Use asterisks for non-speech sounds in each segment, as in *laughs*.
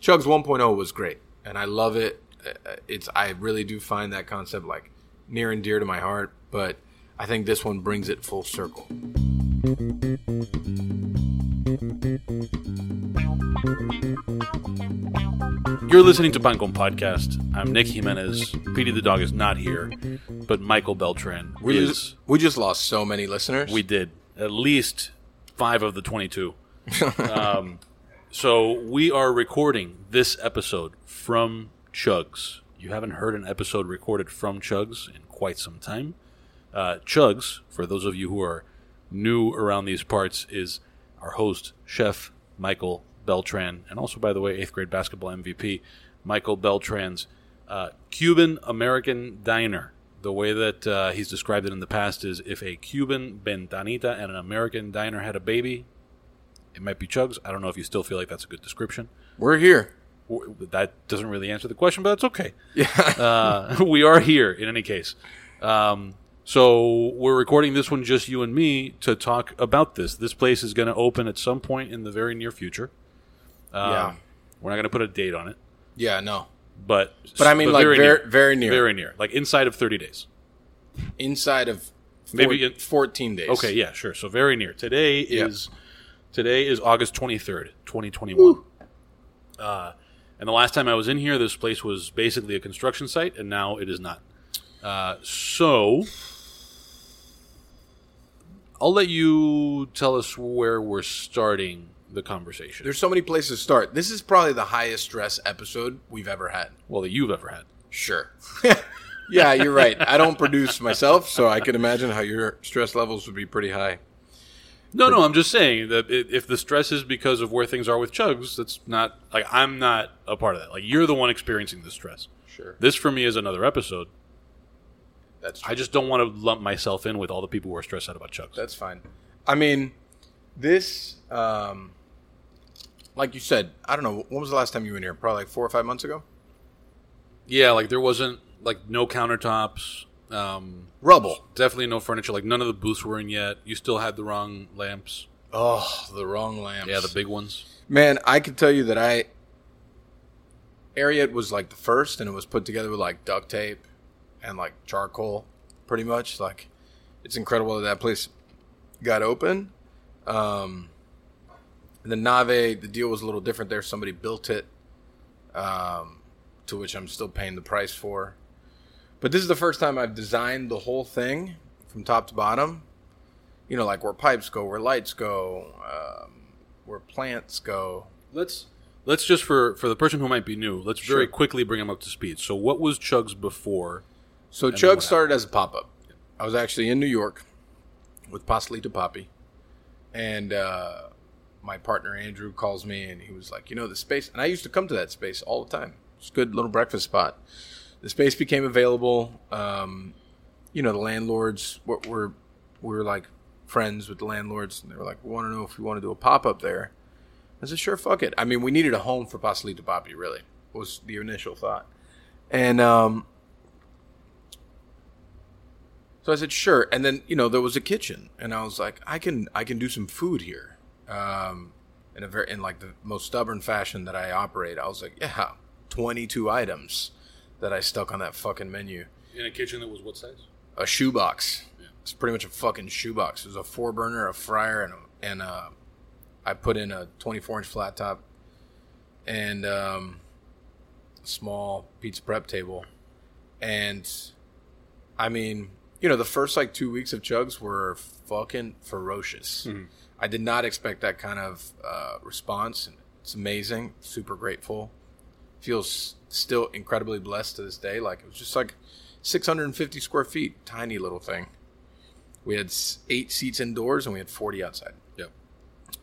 Chugs 1.0 was great, and I love it. Uh, It's I really do find that concept like near and dear to my heart, but I think this one brings it full circle. You're listening to Pan Con Podcast. I'm Nick Jimenez. Petey the dog is not here, but Michael Beltran We is. just, we just lost so many listeners. We did at least five of the 22. *laughs* um, so we are recording this episode from Chugs. You haven't heard an episode recorded from Chugs in quite some time. Uh, Chugs, for those of you who are new around these parts, is our host, Chef Michael Beltran, and also, by the way, eighth grade basketball MVP, Michael Beltran's uh, Cuban American diner. The way that uh, he's described it in the past is if a Cuban ventanita and an American diner had a baby, it might be Chugs. I don't know if you still feel like that's a good description. We're here. That doesn't really answer the question, but that's okay. Yeah. *laughs* Uh, we are here in any case. Um, so we're recording this one just you and me to talk about this. This place is going to open at some point in the very near future. Um, Yeah. We're not going to put a date on it, yeah, no. but But I mean, like, very, very near. very near, like inside of thirty days. Inside of four, Maybe in- 14 days. Okay, yeah, sure. So very near. Today Yeah. is today is August twenty third, twenty twenty one. Uh, and the last time I was in here, this place was basically a construction site, and now it is not. Uh, so I'll let you tell us where we're starting the conversation. There's so many places to start. This is probably the highest stress episode we've ever had. well, that you've ever had. Sure. *laughs* yeah, you're right. I don't produce myself, so I can imagine how your stress levels would be pretty high. No, no, I'm just saying that if the stress is because of where things are with Chugs, that's not like I'm not a part of that. Like you're the one experiencing the stress. Sure. This for me is another episode. That's I just don't want to lump myself in with all the people who are stressed out about Chugs. That's fine. I mean, this, um, like you said, I don't know. When was the last time you were in here? Probably like four or five months ago. yeah, like there wasn't like no countertops. Um, Rubble. definitely no furniture. Like none of the booths were in yet. You still had the wrong lamps. Oh, the wrong lamps. Yeah, the big ones. Man, I can tell you that I. Ariete was like the first, and it was put together with like duct tape and like charcoal, pretty much. Like, it's incredible that that place got open. Um, and the Nave, the deal was a little different there. Somebody built it, um, to which I'm still paying the price for. But this is the first time I've designed the whole thing from top to bottom. You know, like where pipes go, where lights go, um, where plants go. Let's let's just for for the person who might be new, let's very Sure. quickly bring them up to speed. So what was Chugs before? So then Chug what started as a pop up. I was actually in New York with Pastelito Papi, and uh, my partner Andrew calls me and he was like, "You know the space," and I used to come to that space all the time. It's a good little breakfast spot. The space became available. Um, you know, the landlords were, were were like friends with the landlords, and they were like, "We want to know if we want to do a pop up there." I said, "Sure, fuck it." I mean, we needed a home for Pastelito Papi. Really, was the initial thought, and um, so I said, sure. And then, you know, there was a kitchen and I was like, I can, I can do some food here. Um, in a very, in like the most stubborn fashion that I operate. I was like, yeah, 22 items that I stuck on that fucking menu. In a kitchen that was what size? A shoebox. It's pretty much a fucking shoebox. It was a four burner, a fryer, and a, and uh, I put in a 24 inch flat top and um, a small pizza prep table. And I mean, you know, the first like two weeks of chugs were fucking ferocious. I did not expect that kind of uh, response. and It's amazing. Super grateful. Feels still incredibly blessed to this day. Like it was just like 650 square feet, tiny little thing. We had eight seats indoors and we had 40 outside Yep.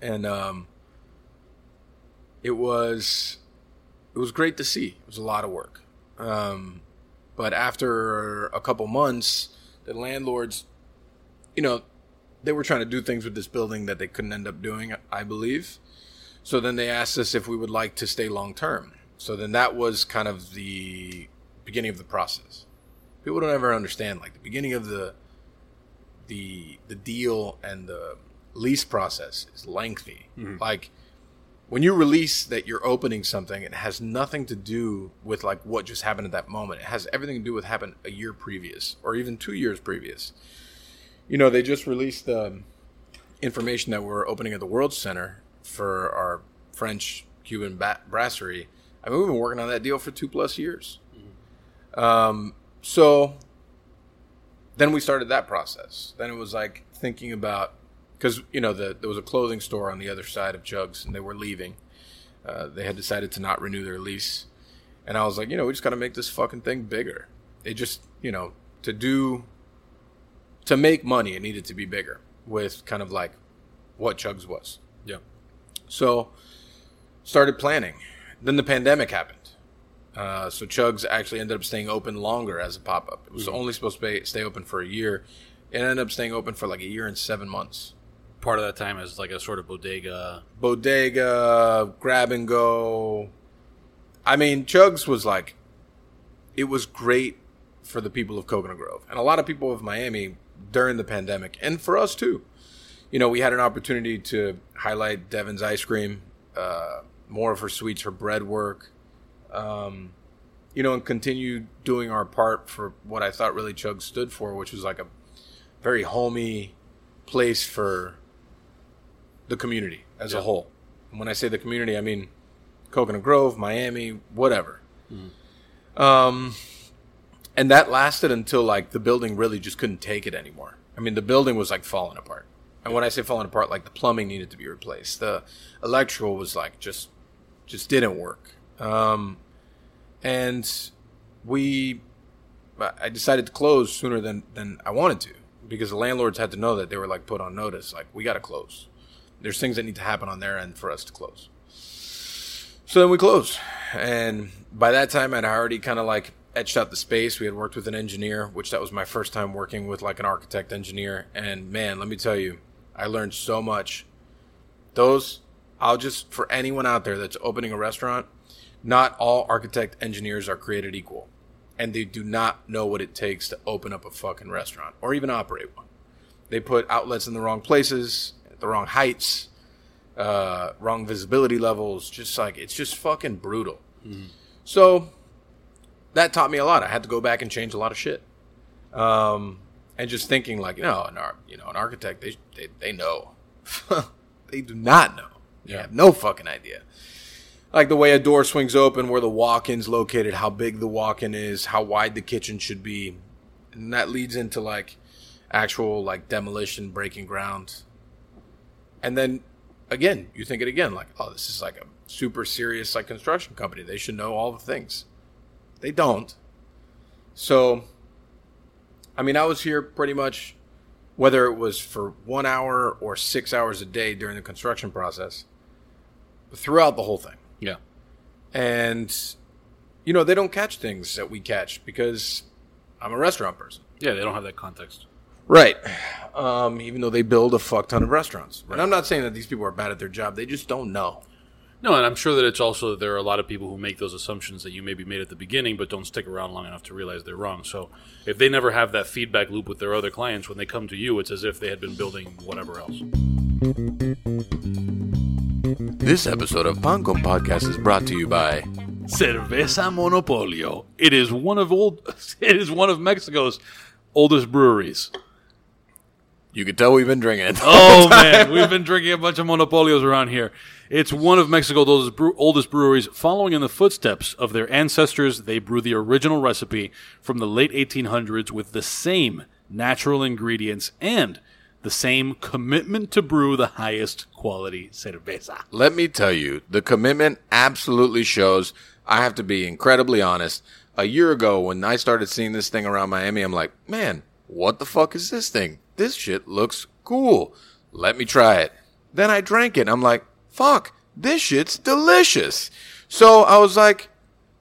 and um, it was it was great to see. It was a lot of work, um, but after a couple months, the landlords, you know, they were trying to do things with this building that they couldn't end up doing, I believe. So then they asked us if we would like to stay long term. So then that was kind of the beginning of the process. People don't ever understand like the beginning of the the the deal and the lease process is lengthy. Like when you release that you're opening something, it has nothing to do with like what just happened at that moment. It has everything to do with happened a year previous or even two years previous. You know, they just released um, information that we're opening at the World Center for our French Cuban ba- brasserie. I mean, we've been working on that deal for two plus years. Um, so then we started that process. Then it was like thinking about because you know the, there was a clothing store on the other side of Chugs, and they were leaving. Uh, they had decided to not renew their lease, and I was like, you know, we just got to make this fucking thing bigger. It just, you know, to do to make money, it needed to be bigger with kind of like what Chugs was. Yeah. So started planning. Then the pandemic happened. Uh, so Chugs actually ended up staying open longer as a pop up. It was only supposed to stay open for a year. It ended up staying open for like a year and seven months. Part of that time is like a sort of bodega. Bodega, grab and go. I mean, Chugs was like, it was great for the people of Coconut Grove and a lot of people of Miami during the pandemic, and for us too. You know, we had an opportunity to highlight Devon's ice cream, uh, more of her sweets, her bread work, um, you know, and continue doing our part for what I thought really Chug stood for, which was like a very homey place for the community as Yeah. a whole. And when I say the community, I mean Coconut Grove, Miami, whatever. Um, and that lasted until like the building really just couldn't take it anymore. I mean, the building was like falling apart. And when I say falling apart, like the plumbing needed to be replaced. The electrical was like just just didn't work. Um, and we, I decided to close sooner than than I wanted to because the landlords had to know that they were like put on notice, like we got to close. There's things that need to happen on their end for us to close. So then we closed, and by that time I'd already kind of like etched out the space. We had worked with an engineer, which that was my first time working with like an architect engineer, and man, let me tell you, I learned so much. Those I'll just for anyone out there that's opening a restaurant, not all architect engineers are created equal. And they do not know what it takes to open up a fucking restaurant or even operate one. They put outlets in the wrong places, at the wrong heights, uh, wrong visibility levels. Just like it's just fucking brutal. So that taught me a lot. I had to go back and change a lot of shit. Um, and just thinking like, you know, an ar- you know, an architect, they they, they know. *laughs* they do not know. They Yeah. have no fucking idea. Like the way a door swings open, where the walk-in's located, how big the walk-in is, how wide the kitchen should be, and that leads into like actual like demolition, breaking ground. And then again, you think it again, like, oh, this is like a super serious like construction company. They should know all the things. They don't. So, I mean, I was here pretty much, whether it was for one hour or six hours a day during the construction process, throughout the whole thing. Yeah. And, you know, they don't catch things that we catch because I'm a restaurant person. Yeah, they don't have that context. Right. Um, even though they build a fuck ton of restaurants. And I'm not saying that these people are bad at their job. They just don't know. No, and I'm sure that it's also that there are a lot of people who make those assumptions that you maybe made at the beginning, but don't stick around long enough to realize they're wrong. So if they never have that feedback loop with their other clients, when they come to you, it's as if they had been building whatever else. This episode of Pan Con Podcast is brought to you by Cerveza Monopolio. It is one of old. *laughs* It is one of Mexico's oldest breweries. You can tell we've been drinking it. Oh man, we've been drinking a bunch of Monopolios around here. It's one of Mexico's oldest, oldest breweries. Following in the footsteps of their ancestors, they brew the original recipe from the late 1800s with the same natural ingredients and the same commitment to brew the highest quality cerveza. Let me tell you, the commitment absolutely shows. I have to be incredibly honest. A year ago, when I started seeing this thing around Miami, I'm like, man, what the fuck is this thing? This shit looks cool. Let me try it. Then I drank it. I'm like, fuck, this shit's delicious. So I was like,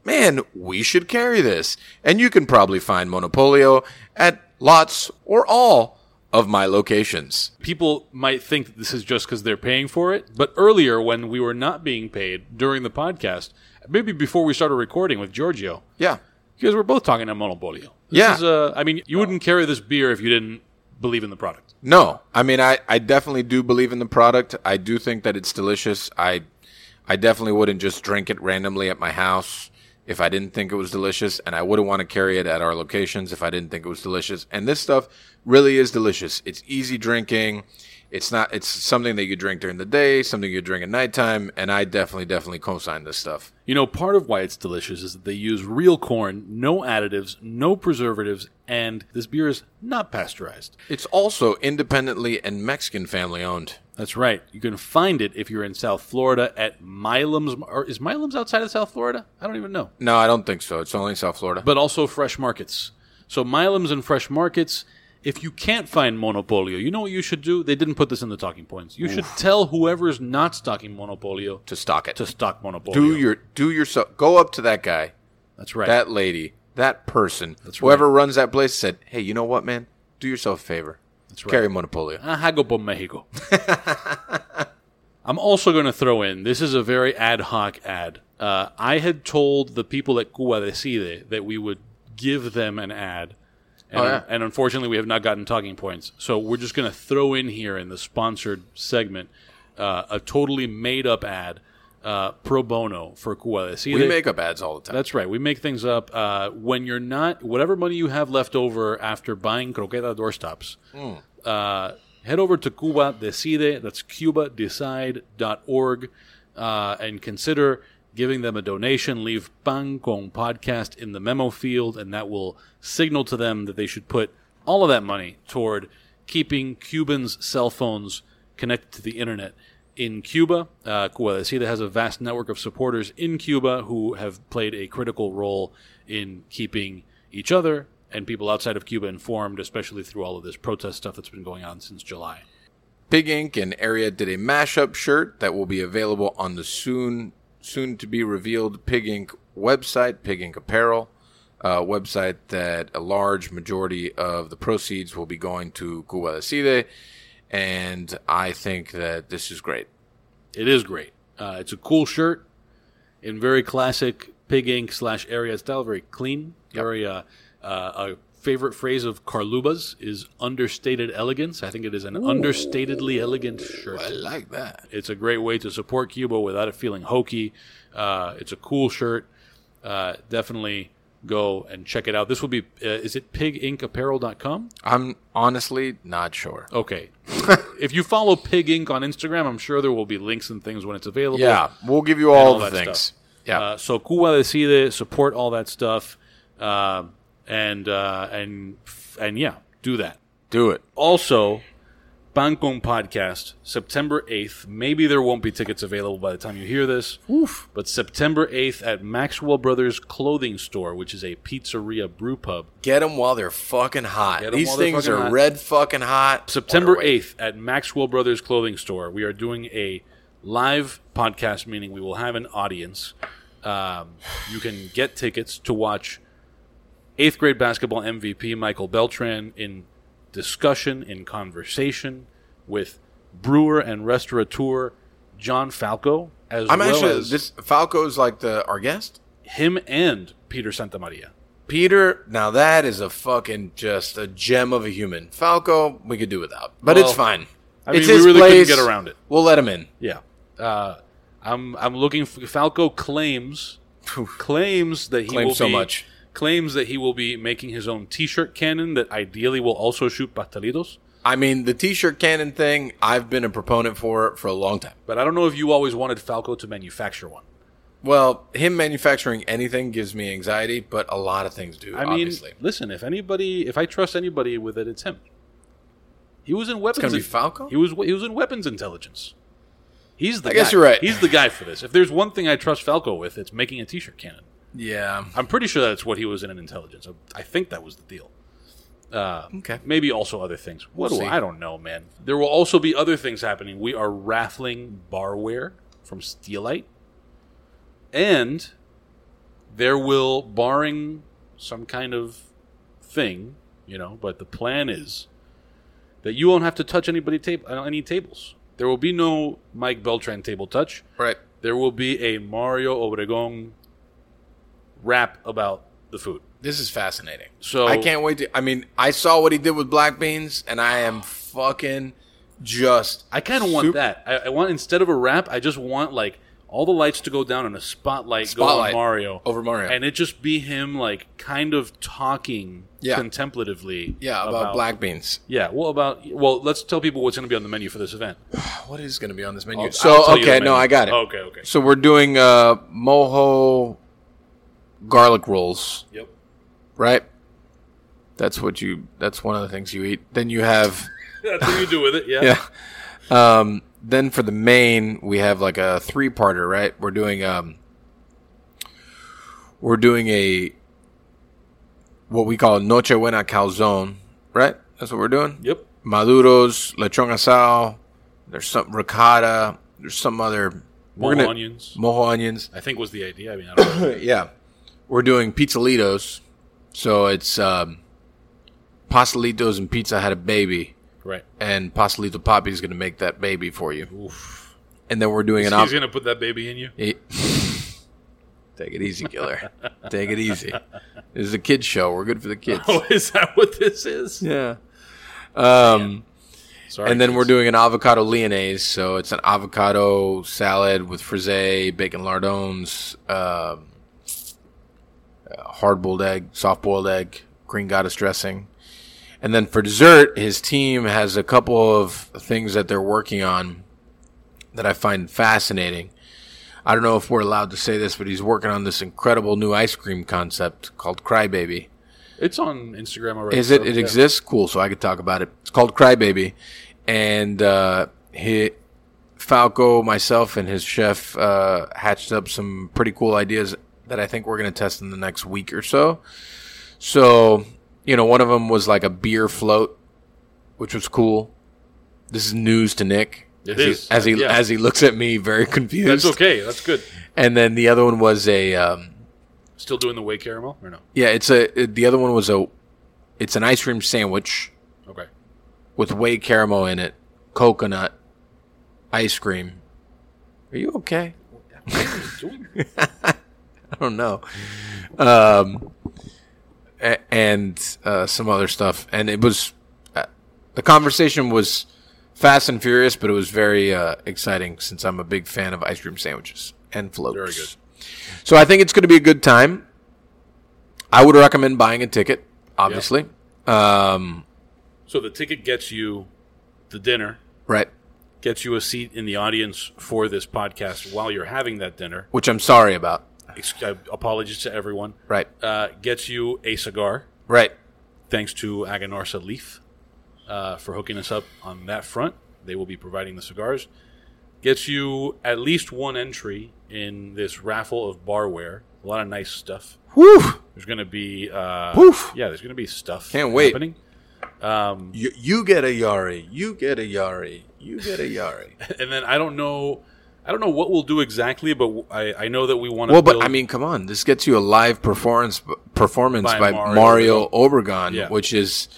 man, we should carry this. And you can probably find Monopolio at lots or all of my locations. People might think that this is just because they're paying for it, but earlier when we were not being paid during the podcast, maybe before we started recording with Giorgio, Yeah. You guys were both talking about Monopolio. This Yeah. Is, uh, I mean, you wouldn't carry this beer if you didn't believe in the product. No, I mean, I, I definitely do believe in the product. I do think that it's delicious. I I definitely wouldn't just drink it randomly at my house if I didn't think it was delicious, and I wouldn't want to carry it at our locations if I didn't think it was delicious. And this stuff really is delicious. It's easy drinking. It's not. It's something that you drink during the day, something you drink at nighttime, and I definitely, definitely co-sign this stuff. You know, part of why it's delicious is that they use real corn, no additives, no preservatives, and this beer is not pasteurized. It's also independently and Mexican family owned. That's right. You can find it if you're in South Florida at Milam's. Or is Milam's outside of South Florida? I don't even know. No, I don't think so. It's only South Florida. But also fresh markets. So Milam's and fresh markets. If you can't find Monopolio, you know what you should do? They didn't put this in the talking points. You should tell whoever's not stocking Monopolio to stock it. to stock Monopolio. do your do yourself. Go up to that guy, That's right. that lady, that person, That's whoever runs that place. Said, "Hey, you know what, man? Do yourself a favor. That's right. Carry Monopolio." Hago por Mexico. *laughs* I'm also going to throw in this is a very ad hoc ad. Uh, I had told the people at Cuba Decide that we would give them an ad. And, Oh, yeah. and unfortunately, we have not gotten talking points. So we're just going to throw in here in the sponsored segment uh, a totally made up ad uh, pro bono for Cuba Decide. We make up ads all the time. That's right. We make things up. Uh, when you're not, whatever money you have left over after buying croqueta doorstops, uh, head over to Cuba Decide, that's cubadecide.org, uh, and consider giving them a donation. Leave Pan Con Podcast in the memo field, and that will signal to them that they should put all of that money toward keeping Cubans' cell phones connected to the internet. In Cuba, uh, has a vast network of supporters in Cuba who have played a critical role in keeping each other and people outside of Cuba informed, especially through all of this protest stuff that's been going on since July. Pig Ink and Area did a mashup shirt that will be available on the soon soon to be revealed Pig Ink website, Pig Ink Apparel, uh, website that a large majority of the proceeds will be going to Cuba Decide, and I think that this is great. It is great. Uh, it's a cool shirt in very classic pig ink slash area style, very clean. Very uh, uh, a favorite phrase of Carluba's is understated elegance. I think it is an understatedly elegant shirt. I like that. It's a great way to support Cuba without it feeling hokey. Uh, it's a cool shirt. Uh, definitely go and check it out. This will be, uh, is it piginkapparel.com? I'm honestly not sure. Okay. *laughs* if you follow Pig Ink on Instagram, I'm sure there will be links and things when it's available. Yeah, we'll give you and all, the things. stuff. Yeah, Uh, so Cuba Decide, support all that stuff. Uh, and, uh, and, and yeah, do that. do it. Also, Pan Con Podcast, September 8th. Maybe there won't be tickets available by the time you hear this. Oof. But September 8th at Maxwell Brothers Clothing Store, which is a pizzeria brew pub. Get them while they're fucking hot. Get 'em These while they're things fucking are hot. red fucking hot. September Why wait? 8th at Maxwell Brothers Clothing Store. We are doing a live podcast, meaning we will have an audience. Um, you can get tickets to watch eighth grade basketball MVP Michael Beltran in discussion, in conversation with brewer and restaurateur John Falco, as I'm well actually as this Falco's like the our guest. him and Peter Santamaria. Peter, now that is a fucking just a gem of a human. Falco, we could do without, but Well, it's fine. I mean, it's we really couldn't place. get around it. We'll let him in. Yeah. Uh, I'm I'm looking for Falco claims claims that he Claims will so be, much. Claims that he will be making his own T-shirt cannon that ideally will also shoot pastelitos. I mean, the T-shirt cannon thing. I've been a proponent for it for a long time. But I don't know if you always wanted Falco to manufacture one. Well, him manufacturing anything gives me anxiety, but a lot of things do. I mean, obviously, listen, if anybody, if I trust anybody with it, it's him. He was in weapons. gonna be Falco? He was he was in weapons intelligence. He's the. I guess you're right. He's the guy for this. If there's one thing I trust Falco with, it's making a T-shirt cannon. Yeah. I'm pretty sure that's what he was in an intelligence. I, I think that was the deal. Uh, Okay. Maybe also other things. What We'll do see. I don't know, man. There will also be other things happening. We are raffling barware from Steelite, and there will, barring some kind of thing, you know. But the plan is that you won't have to touch anybody tab- uh, any tables. There will be no Mike Beltran table touch Right. there will be a Mario Obregon rap about the food. This is fascinating. So I can't wait to. I mean, I saw what he did with black beans, and I am fucking just. I kind of want Sup- that. I, I want instead of a rap, I just want like all the lights to go down and a spotlight, go on Mario Over Mario. and it just be him like kind of talking Yeah. contemplatively. yeah, about, black beans. Yeah, well, about well, let's tell people what's going to be on the menu for this event. *sighs* What is going to be on this menu? I'll- so I'll okay, the no, menu. I got it. Okay, okay. So we're doing uh, mojo garlic rolls, Yep. right? That's what you. That's one of the things you eat. Then you have *laughs* That's what you do with it. Yeah. yeah. Um, then for the main, we have like a three-parter, right? We're doing um, we're doing a what we call Noche Buena calzone, right? That's what we're doing. Yep. Maduros, lechon asado. There's some ricotta. There's some other. We're gonna onions. mojo onions. I think was the idea. I mean, I don't know. *coughs* yeah, we're doing pizzalitos. So it's um, pastelitos and pizza had a baby, right. and Pastelito Papi is going to make that baby for you. Oof. And then we're doing He's an. Op- going to put that baby in you. He- *laughs* Take it easy, killer. Take it easy. This is a kids show. We're good for the kids. *laughs* Oh, is that what this is? Yeah. Um, Sorry. and then we're doing an avocado lyonnaise. So it's an avocado salad with frisee, bacon lardons, um, hard boiled egg, soft boiled egg, green goddess dressing. And then for dessert, his team has a couple of things that they're working on that I find fascinating. I don't know if we're allowed to say this, but he's working on this incredible new ice cream concept called Crybaby. It's on Instagram already. Is it? so, It yeah. exists. Cool. So I could talk about it. It's called Crybaby, and uh, he, Falco, myself, and his chef uh, hatched up some pretty cool ideas that I think we're going to test in the next week or so. So you know, one of them was like a beer float, which was cool. This is news to Nick. It as is. he, as he Yeah. as he looks at me very confused. That's okay. That's good. And then the other one was a. Um, Still doing the whey caramel or no? yeah, it's a. it- The other one was a. It's an ice cream sandwich Okay. with whey caramel in it, coconut, ice cream. Are you okay? *laughs* I *laughs* don't know. Um, and uh, some other stuff, and it was uh, the conversation was fast and furious, but it was very uh, exciting since I'm a big fan of ice cream sandwiches and floats. Very good. So I think it's going to be a good time. I would recommend buying a ticket, obviously. Um, So the ticket gets you the dinner, right. gets you a seat in the audience for this podcast while you're having that dinner. Which I'm sorry about. Ex- uh, apologies to everyone. Right. Uh, gets you a cigar, Right. thanks to Aganorsa Leaf uh, for hooking us up on that front. They will be providing the cigars. Gets you at least one entry in this raffle of barware. A lot of nice stuff. Whew. There's going to be, uh, Woof. yeah, there's going to be stuff. Can't wait. happening. Um, You, you get a Yari. You get a Yari. You get a Yari. *laughs* and then I don't know, I don't know what we'll do exactly, but I know that we want to. well, but I mean, come on. This gets you a live performance performance By by, Mario Mario, Obregon, Yeah. which is,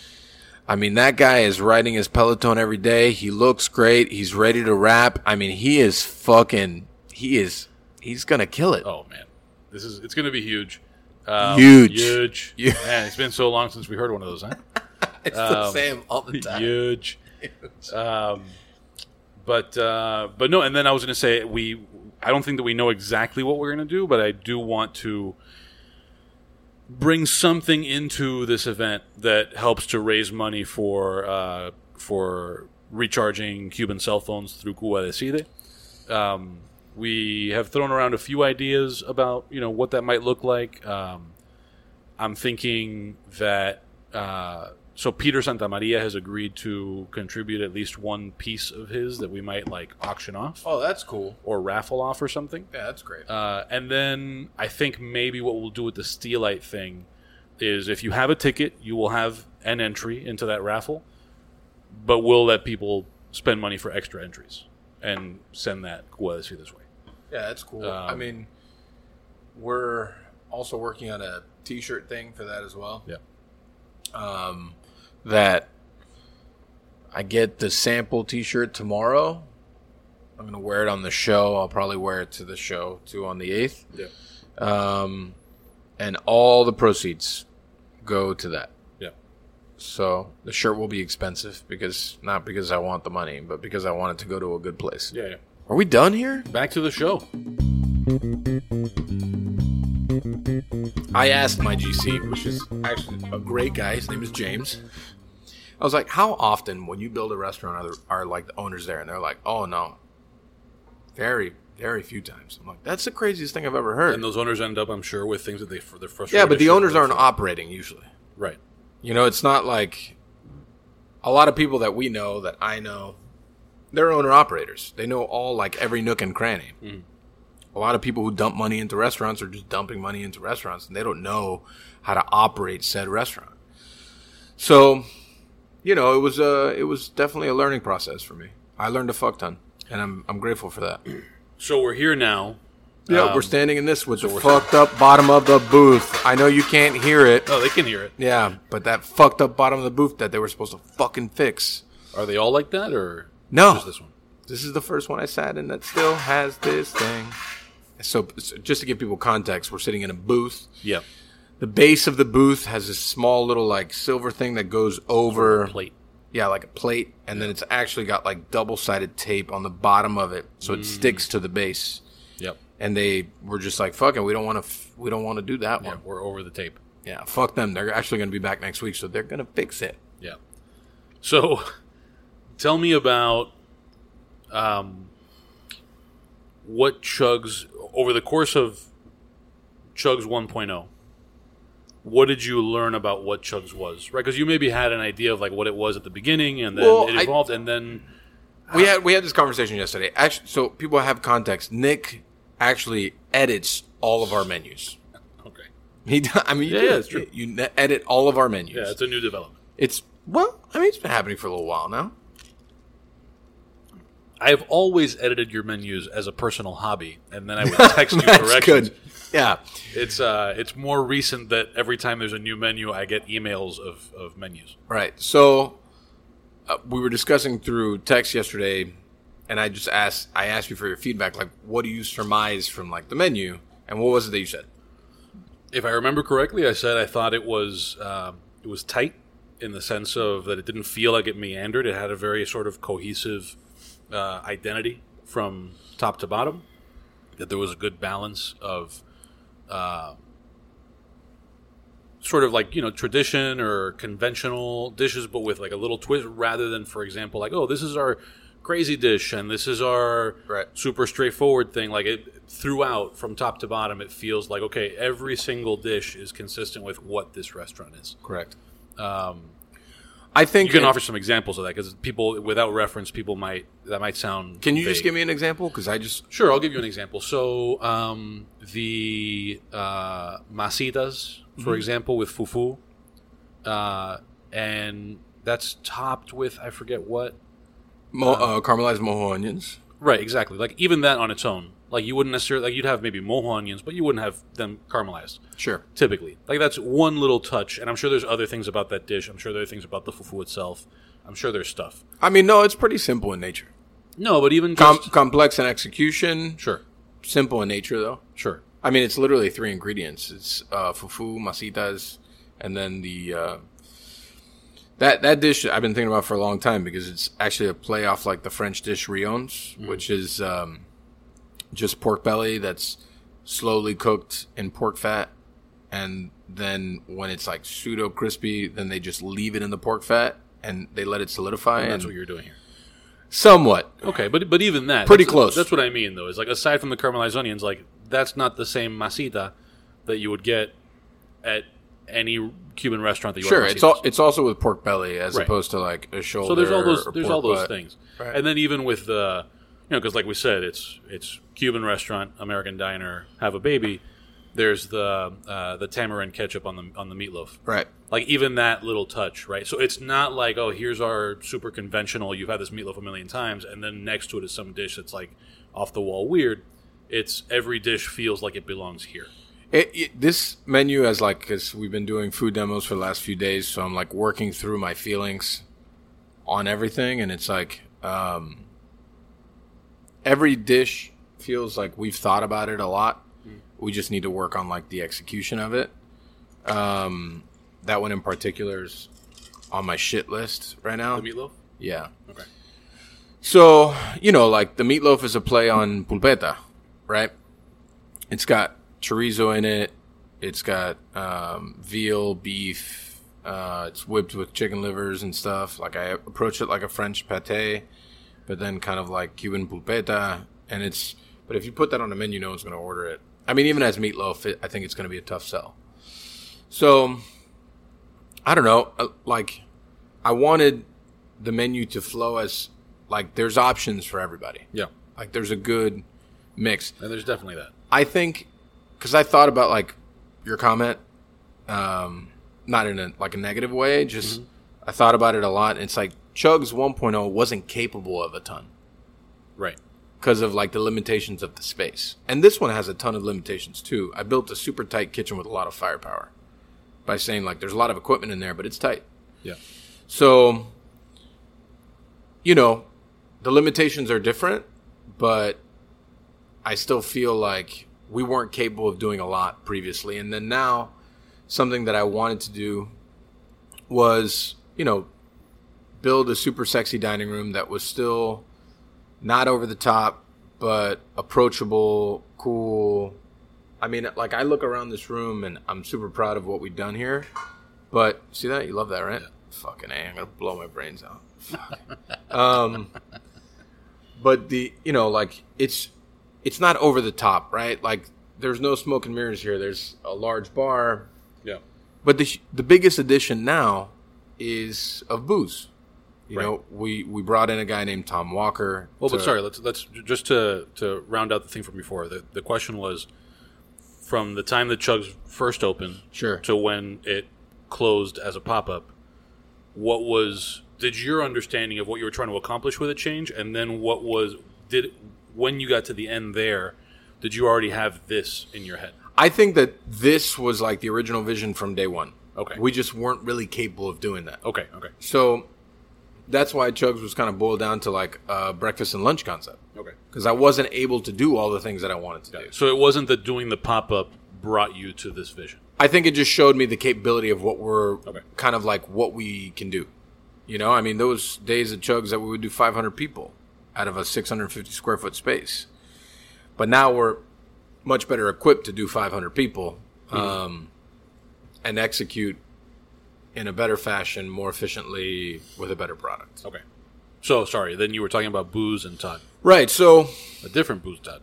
I mean, that guy is riding his Peloton every day. He looks great. He's ready to rap. I mean, he is fucking. He is. He's gonna kill it. oh man, this is it's going to be huge. Um, Huge. huge. *laughs* Huge. Man, it's been so long since we heard one of those, huh? *laughs* it's um, same all the time. huge. *laughs* Um, but uh, but no, and then I was going to say we. I don't think that we know exactly what we're going to do, but I do want to bring something into this event that helps to raise money for uh, for recharging Cuban cell phones through Cuba Decide. Um, we have thrown around a few ideas about you know what that might look like. Um, I'm thinking that uh, so Peter Santamaria has agreed to contribute at least one piece of his that we might like auction off Oh, that's cool. or raffle off or something. Yeah, that's great. Uh, and then I think maybe what we'll do with the Steelite thing is if you have a ticket, you will have an entry into that raffle, but we'll let people spend money for extra entries and send that see this way. Yeah, that's cool. Um, I mean, we're also working on a T-shirt thing for that as well. Yeah. Um, that I get the sample T-shirt tomorrow. I'm gonna wear it on the show. I'll probably wear it to the show too on the eighth. Yeah. Um, and all the proceeds go to that. Yeah. So the shirt will be expensive because not because I want the money, but because I want it to go to a good place. Yeah, yeah. Are we done here? Back to the show. I asked my GC, which is actually a great guy. His name is James. I was like, "How often, when you build a restaurant, are, are like the owners there?" And they're like, "Oh no, very, very few times." I'm like, "That's the craziest thing I've ever heard." And those owners end up, I'm sure, with things that they they're frustrated. yeah, but the owners aren't operating usually. right. You know, it's not like a lot of people that we know that I know. They're owner operators. They know all like every nook and cranny. Mm-hmm. A lot of people who dump money into restaurants are just dumping money into restaurants, and they don't know how to operate said restaurant. So, you know, it was uh it was definitely a learning process for me. I learned a fuck ton, and I'm I'm grateful for that. *clears throat* So we're here now. Yeah, Um, we're standing in this with the fucked up bottom of the booth. I know you can't hear it. Oh, they can hear it. Yeah, but that fucked up bottom of the booth that they were supposed to fucking fix. Are they all like that, or No. just this one? This is the first one I sat in that still has this thing. So, so just to give people context, we're sitting in a booth. Yeah. The base of the booth has this small little like silver thing that goes over Plate. yeah, like a plate, and then it's actually got like double sided tape on the bottom of it, so Mm. it sticks to the base. Yep. And they were just like, "Fuck it, we don't want to, f- we don't want to do that Yeah, one." we're over the tape. Yeah, fuck them. They're actually going to be back next week, so they're going to fix it. Yeah. So, *laughs* tell me about um, what Chugs over the course of Chugs 1.0. What did you learn about what Chugs was? Right, because you maybe had an idea of like what it was at the beginning, and then Well, it I- evolved, and then We had we had this conversation yesterday. Actually, so people have context. Nick actually edits all of our menus. okay, He, I mean, you Yeah, yeah, it's true. You edit all of our menus. yeah, it's a new development. It's well, I mean, it's been happening for a little while now. I've always edited your menus as a personal hobby, and then I would *laughs* text you That's corrections. good. Yeah, It's uh, it's more recent that every time there's a new menu, I get emails of, of menus. right. So uh, we were discussing through text yesterday, and I just asked. I asked you for your feedback. Like, what do you surmise from like the menu, and what was it that you said? if I remember correctly, I said I thought it was um, it was tight in the sense of that it didn't feel like it meandered. It had a very sort of cohesive uh, identity from top to bottom. That there was a good balance of uh, sort of like you know tradition or conventional dishes, but with like a little twist, rather than, for example, like oh this is our crazy dish and this is our Right. super straightforward thing. Like it throughout, from top to bottom, it feels like okay, every single dish is consistent with what this restaurant is. Correct. Um, I think you can it- offer some examples of that because people, without reference, people might that might sound. Can you just give me an example? Because I just Sure, I'll give you an example. So, um, the uh, masitas, for example, with fufu, uh, and that's topped with I forget what. mo- uh, caramelized mojo onions. Right, exactly. Like even that on its own, like you wouldn't necessarily like you'd have maybe mojo onions, but you wouldn't have them caramelized. Sure. Typically, like that's one little touch, and I'm sure there's other things about that dish. I'm sure there are things about the fufu itself. I'm sure there's stuff. I mean, no, it's pretty simple in nature. No, but even Com- just complex in execution, sure, simple in nature, though. sure. I mean, it's literally three ingredients. It's uh, fufu, masitas, and then the uh, that that dish I've been thinking about for a long time because it's actually a play off like the French dish rillons, which is um, just pork belly that's slowly cooked in pork fat, and then when it's like pseudo crispy, then they just leave it in the pork fat and they let it solidify. And And that's what you're doing here. somewhat. Okay, but but even that Pretty that's- close. That's what I mean, though. Is like aside from the caramelized onions, like that's not the same masita that you would get at any Cuban restaurant that you Sure, it's all, it's also with pork belly as Right. opposed to like a shoulder. so there's all those there's all those butt. things, Right. and then even with the you know because like we said, it's it's Cuban restaurant, American diner, have a baby. There's the uh, the tamarind ketchup on the on the meatloaf. Right. Like even that little touch, right? So it's not like, oh, here's our super conventional. You've had this meatloaf a million times, and then next to it is some dish that's like off the wall weird. It's every dish feels like it belongs here. It, it, this menu has like because we've been doing food demos for the last few days, so I'm like working through my feelings on everything, and it's like um, every dish feels like we've thought about it a lot. We just need to work on like the execution of it. Um, that one in particular is on my shit list right now. The meatloaf. Yeah. Okay. So, you know, like the meatloaf is a play on pulpeta, right? It's got chorizo in it. It's got um, veal, beef. Uh, it's whipped with chicken livers and stuff. Like I approach it like a French pate, but then kind of like Cuban pulpeta. And it's, but if you put that on a menu, no one's going to order it. I mean, even as meatloaf, it, I think it's going to be a tough sell. So, I don't know. uh, Like, I wanted the menu to flow as like there's options for everybody. Yeah, Like, there's a good mix. and there's definitely that. I think because I thought about like your comment, um, not in a like a negative way. Just I thought about it a lot. And it's like Chugs 1.0 wasn't capable of a ton Right. because of like the limitations of the space. And this one has a ton of limitations too. I built a super tight kitchen with a lot of firepower by saying like there's a lot of equipment in there, but it's tight. Yeah. So, you know, the limitations are different, but I still feel like we weren't capable of doing a lot previously. And then now, something that I wanted to do was, you know, build a super sexy dining room that was still not over the top, but approachable, cool. I mean, like, I look around this room and I'm super proud of what we've done here. But see that? You love that, right? Fucking A, I'm gonna blow my brains out. Um, but the you know like it's it's not over the top, right? Like there's no smoke and mirrors here. There's a large bar, Yeah. but the the biggest addition now is of booze. You Right. know, we we brought in a guy named Tom Walker. Well, but sorry, let's let's just to to round out the thing from before. The the question was from the time the Chugs first opened Sure. to when it closed as a pop up. What was did your understanding of what you were trying to accomplish with it change, and then what was did when you got to the end there? Did you already have this in your head? I think that this was like the original vision from day one. Okay. We just weren't really capable of doing that. Okay, okay, So that's why Chugs was kind of boiled down to like a breakfast and lunch concept. okay. Because I wasn't able to do all the things that I wanted to do. So it wasn't that doing the pop up brought you to this vision. I think it just showed me the capability of what we're Okay. kind of like what we can do. You know, I mean, those days at Chugs that we would do 500 people out of a 650 square foot space. But now we're much better equipped to do 500 people um, and execute in a better fashion, more efficiently, with a better product. Okay. So sorry. Then you were talking about booze and Todd, Right. So, a different booze Todd.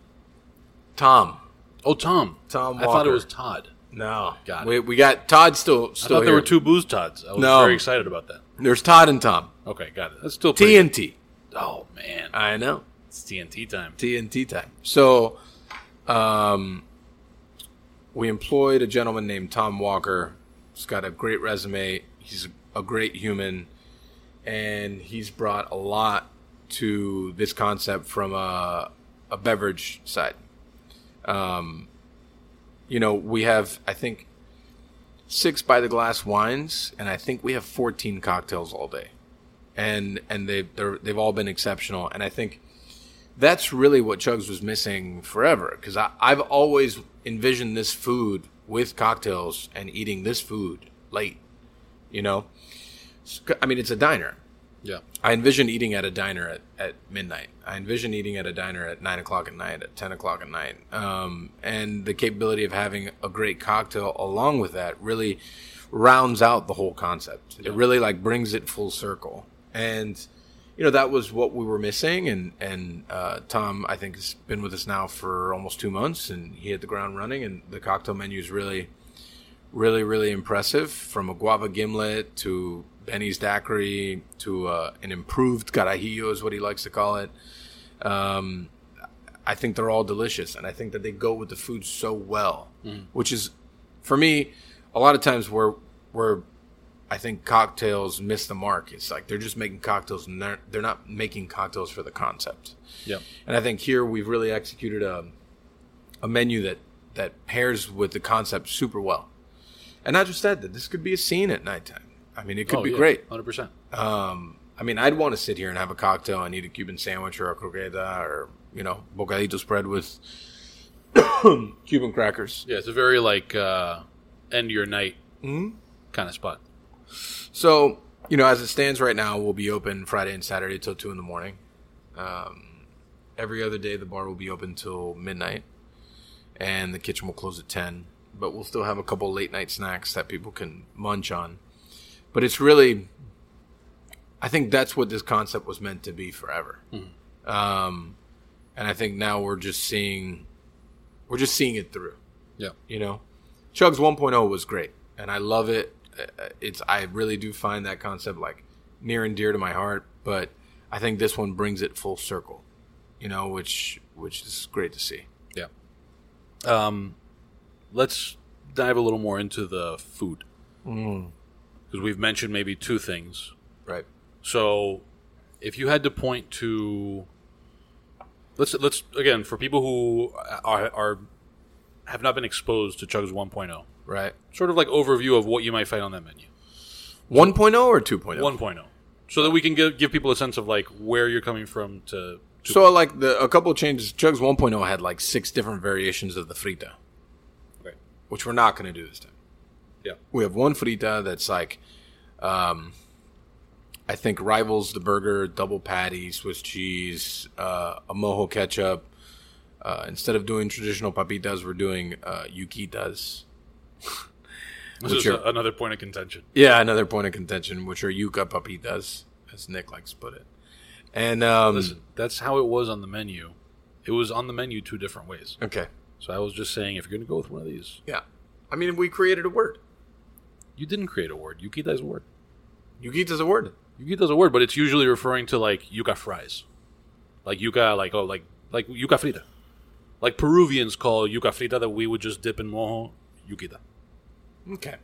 Tom. Oh, Tom. Tom I thought it was Todd. No. Got we, we got Todd still, I still thought here. there were two booze Todds. I was No. very excited about that. There's Todd and Tom. Okay, got it. That's still pretty TNT. Oh man, I know. it's TNT time. TNT time. So, um, we employed a gentleman named Tom Walker. He's got a great resume. He's a great human, and he's brought a lot to this concept from a, a beverage side. Um, you know, we have I think six by the glass wines, and I think we have fourteen cocktails all day, and and they they're, they've all been exceptional. And I think that's really what Chugs was missing forever because I've always envisioned this food with cocktails and eating this food late. You know, I mean, it's a diner. Yeah. I envision eating at a diner at, at midnight. I envision eating at a diner at nine o'clock at night, at ten o'clock at night, um, and the capability of having a great cocktail along with that really rounds out the whole concept. It really like brings it full circle, and you know that was what we were missing. And and uh, Tom, I think, has been with us now for almost two months, and he hit the ground running. And the cocktail menu is really really, really impressive from a guava gimlet to Benny's daiquiri to uh, an improved carajillo is what he likes to call it. Um, I think they're all delicious, and I think that they go with the food so well, which is for me a lot of times where where I think cocktails miss the mark. It's like they're just making cocktails, and they're they're not making cocktails for the concept. Yeah. And I think here we've really executed a a menu that that pairs with the concept super well. And not just that, that this could be a scene at nighttime. I mean, it could be great. Hundred percent. Um, I mean, I'd want to sit here and have a cocktail and eat a Cuban sandwich or a croqueta or you know, bocadito spread with *coughs* Cuban crackers. Yeah, it's a very like uh, end your night Mm-hmm. kind of spot. So, you know, as it stands right now, we'll be open Friday and Saturday till two in the morning. Um, every other day, the bar will be open till midnight, and the kitchen will close at ten. But we'll still have a couple late night snacks that people can munch on. But it's really, I think that's what this concept was meant to be forever. Um, and I think now we're just seeing, we're just seeing it through. Yeah. You know, Chugs 1.0 was great, and I love it. Uh, It's I really do find that concept like near and dear to my heart, but I think this one brings it full circle. You know, which which is great to see. Yeah. Um, let's dive a little more into the food because we've mentioned maybe two things. Right. So, if you had to point to, let's let's again for people who are, are have not been exposed to Chugs 1.0, Right. sort of like overview of what you might find on that menu. 1.0 or 2.0? 1.0, so that we can give give people a sense of like where you're coming from to. to So like the a couple of changes. Chugs 1.0 had like six different variations of the frita, Right. which we're not going to do this time. Yeah. We have one frita that's like, um, I think rivals the burger, double patty, Swiss cheese, uh, a mojo ketchup. Uh, instead of doing traditional papitas, we're doing uh, yuquitas. *laughs* Which is are- another point of contention. Yeah, another point of contention, which are yuca papitas, as Nick likes to put it. And um, Listen, that's how it was on the menu. It was on the menu two different ways. okay, So I was just saying, if you're going to go with one of these, yeah. I mean, we created a word. you didn't create a word. Yukita is a word. Yuquita's a word. Yukita is a word, but it's usually referring to like yuca fries, like yuca, like oh, like like yuca frita. Like Peruvians call yuca frita that we would just dip in mojo yukita. Okay.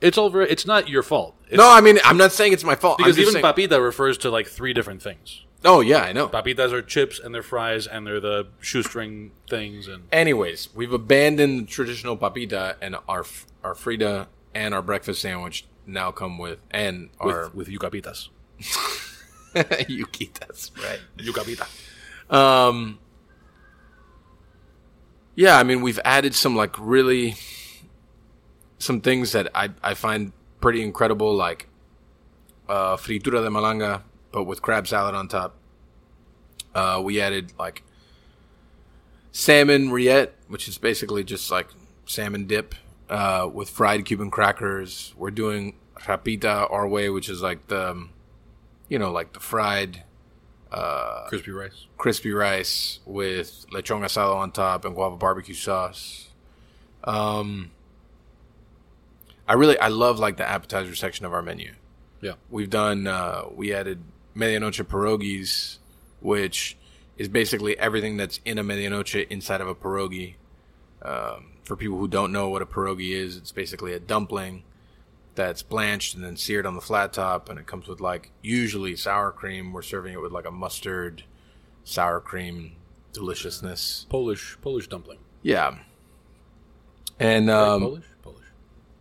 It's all very. It's not your fault. It's, No, I mean, I'm not saying it's my fault. I'm because even saying- papita refers to like three different things. Oh yeah, I know. Papitas are chips and they're fries and they're the shoestring things and Anyways, we've abandoned the traditional papita and our our frita and our breakfast sandwich now come with and our with with yucapitas. *laughs* yuquitas, right? Yucapita. Um, yeah, I mean, we've added some like really some things that I I find pretty incredible, like uh, fritura de malanga, but with crab salad on top. Uh, we added like salmon rillette, which is basically just like salmon dip uh, with fried Cuban crackers. We're doing rapita our way, which is like the you know like the fried Crispy rice. crispy rice with lechon asado on top and guava barbecue sauce. Um, I really I love like the appetizer section of our menu. Yeah. We've done uh, we added medianoche pierogies, which is basically everything that's in a medianoche inside of a pierogi. Um, for people who don't know what a pierogi is, it's basically a dumpling that's blanched and then seared on the flat top, and it comes with like usually sour cream. We're serving it with like a mustard sour cream deliciousness. Polish Polish dumpling. Yeah, and um, Polish? Polish.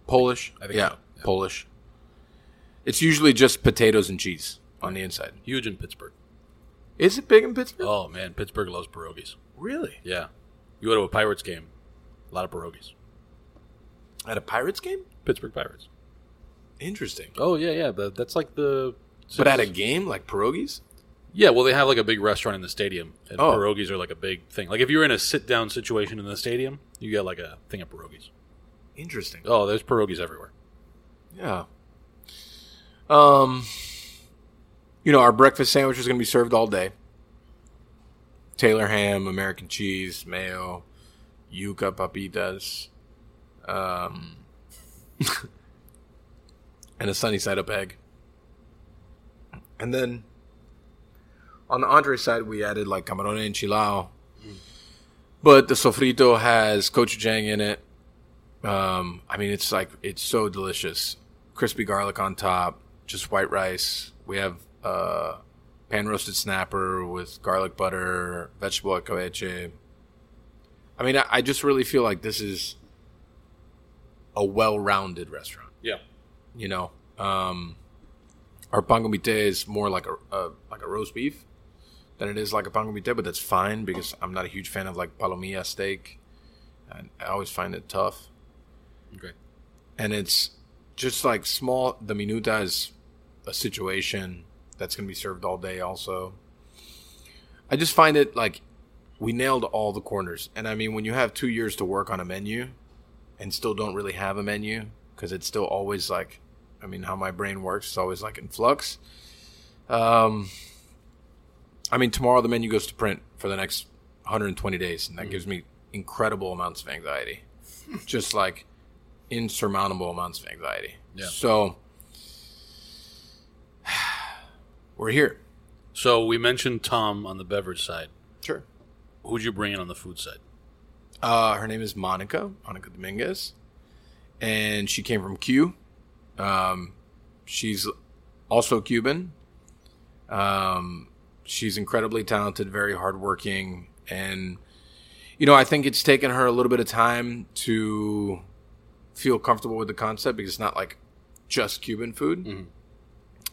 Polish. I think yeah, so, yeah. Polish. It's usually just potatoes and cheese on the inside. Huge in Pittsburgh. Is it big in Pittsburgh? Oh man, Pittsburgh loves pierogies. really? Yeah. You go to a Pirates game, a lot of pierogies. At a Pirates game? Pittsburgh Pirates. Interesting. Oh yeah, yeah. The, that's like the. But at a game like pierogies? Yeah, well, they have like a big restaurant in the stadium, and Oh. pierogies are like a big thing. Like if you're in a sit-down situation in the stadium, you get like a thing of pierogies. Interesting. Oh, there's pierogies everywhere. Yeah. Um, you know, our breakfast sandwich is going to be served all day. Taylor ham, American cheese, mayo, yuca papitas, um, *laughs* and a sunny side up egg. And then on the Andre side, we added like camarone camarón enchilado. But the sofrito has gochujang in it. Um, I mean, it's like it's so delicious. Crispy garlic on top, just white rice. We have uh, pan roasted snapper with garlic butter, vegetable escabeche. I mean, I, I just really feel like this is a well-rounded restaurant. Yeah. You know, um, our pan con vite is more like a, a like a roast beef than it is like a pan con vite, but that's fine because I'm not a huge fan of like palomilla steak. And I always find it tough Okay. and it's just like small. The minuta is a situation that's going to be served all day. Also, I just find it like we nailed all the corners. And I mean, when you have two years to work on a menu and still don't really have a menu because it's still always like, I mean, how my brain works is always like in flux. Um, I mean, tomorrow the menu goes to print for the next 120 days, and that gives me incredible amounts of anxiety, just like insurmountable amounts of anxiety. Yeah. So *sighs* we're here. So we mentioned Tom on the beverage side. Sure. Who'd you bring in on the food side? Uh, her name is Monica, Monica Dominguez, and she came from Q. Um, she's also Cuban. Um, she's incredibly talented, very hardworking, and you know I think it's taken her a little bit of time to feel comfortable with the concept because it's not like just Cuban food,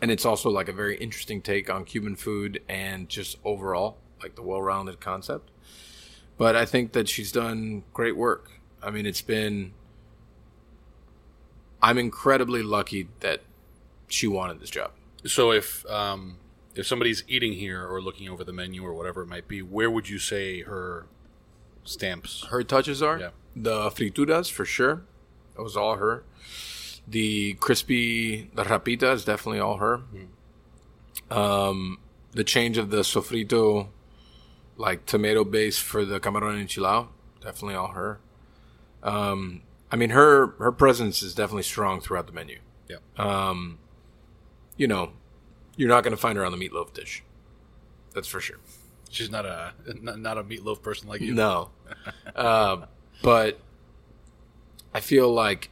and it's also like a very interesting take on Cuban food and just overall like the well-rounded concept but I think that she's done great work. I mean, it's been. I'm incredibly lucky that she wanted this job. So if um, if somebody's eating here or looking over the menu or whatever it might be, where would you say her stamps? Her touches are Yeah. the frituras for sure. That was all her. The crispy, the rapita is definitely all her. Um, the change of the sofrito, like tomato base for the camaron enchilado, definitely all her. Um, I mean, her her presence is definitely strong throughout the menu. Yeah. Um, you know, you're not going to find her on the meatloaf dish. That's for sure. She's not a not, a meatloaf person like you. No. uh, but I feel like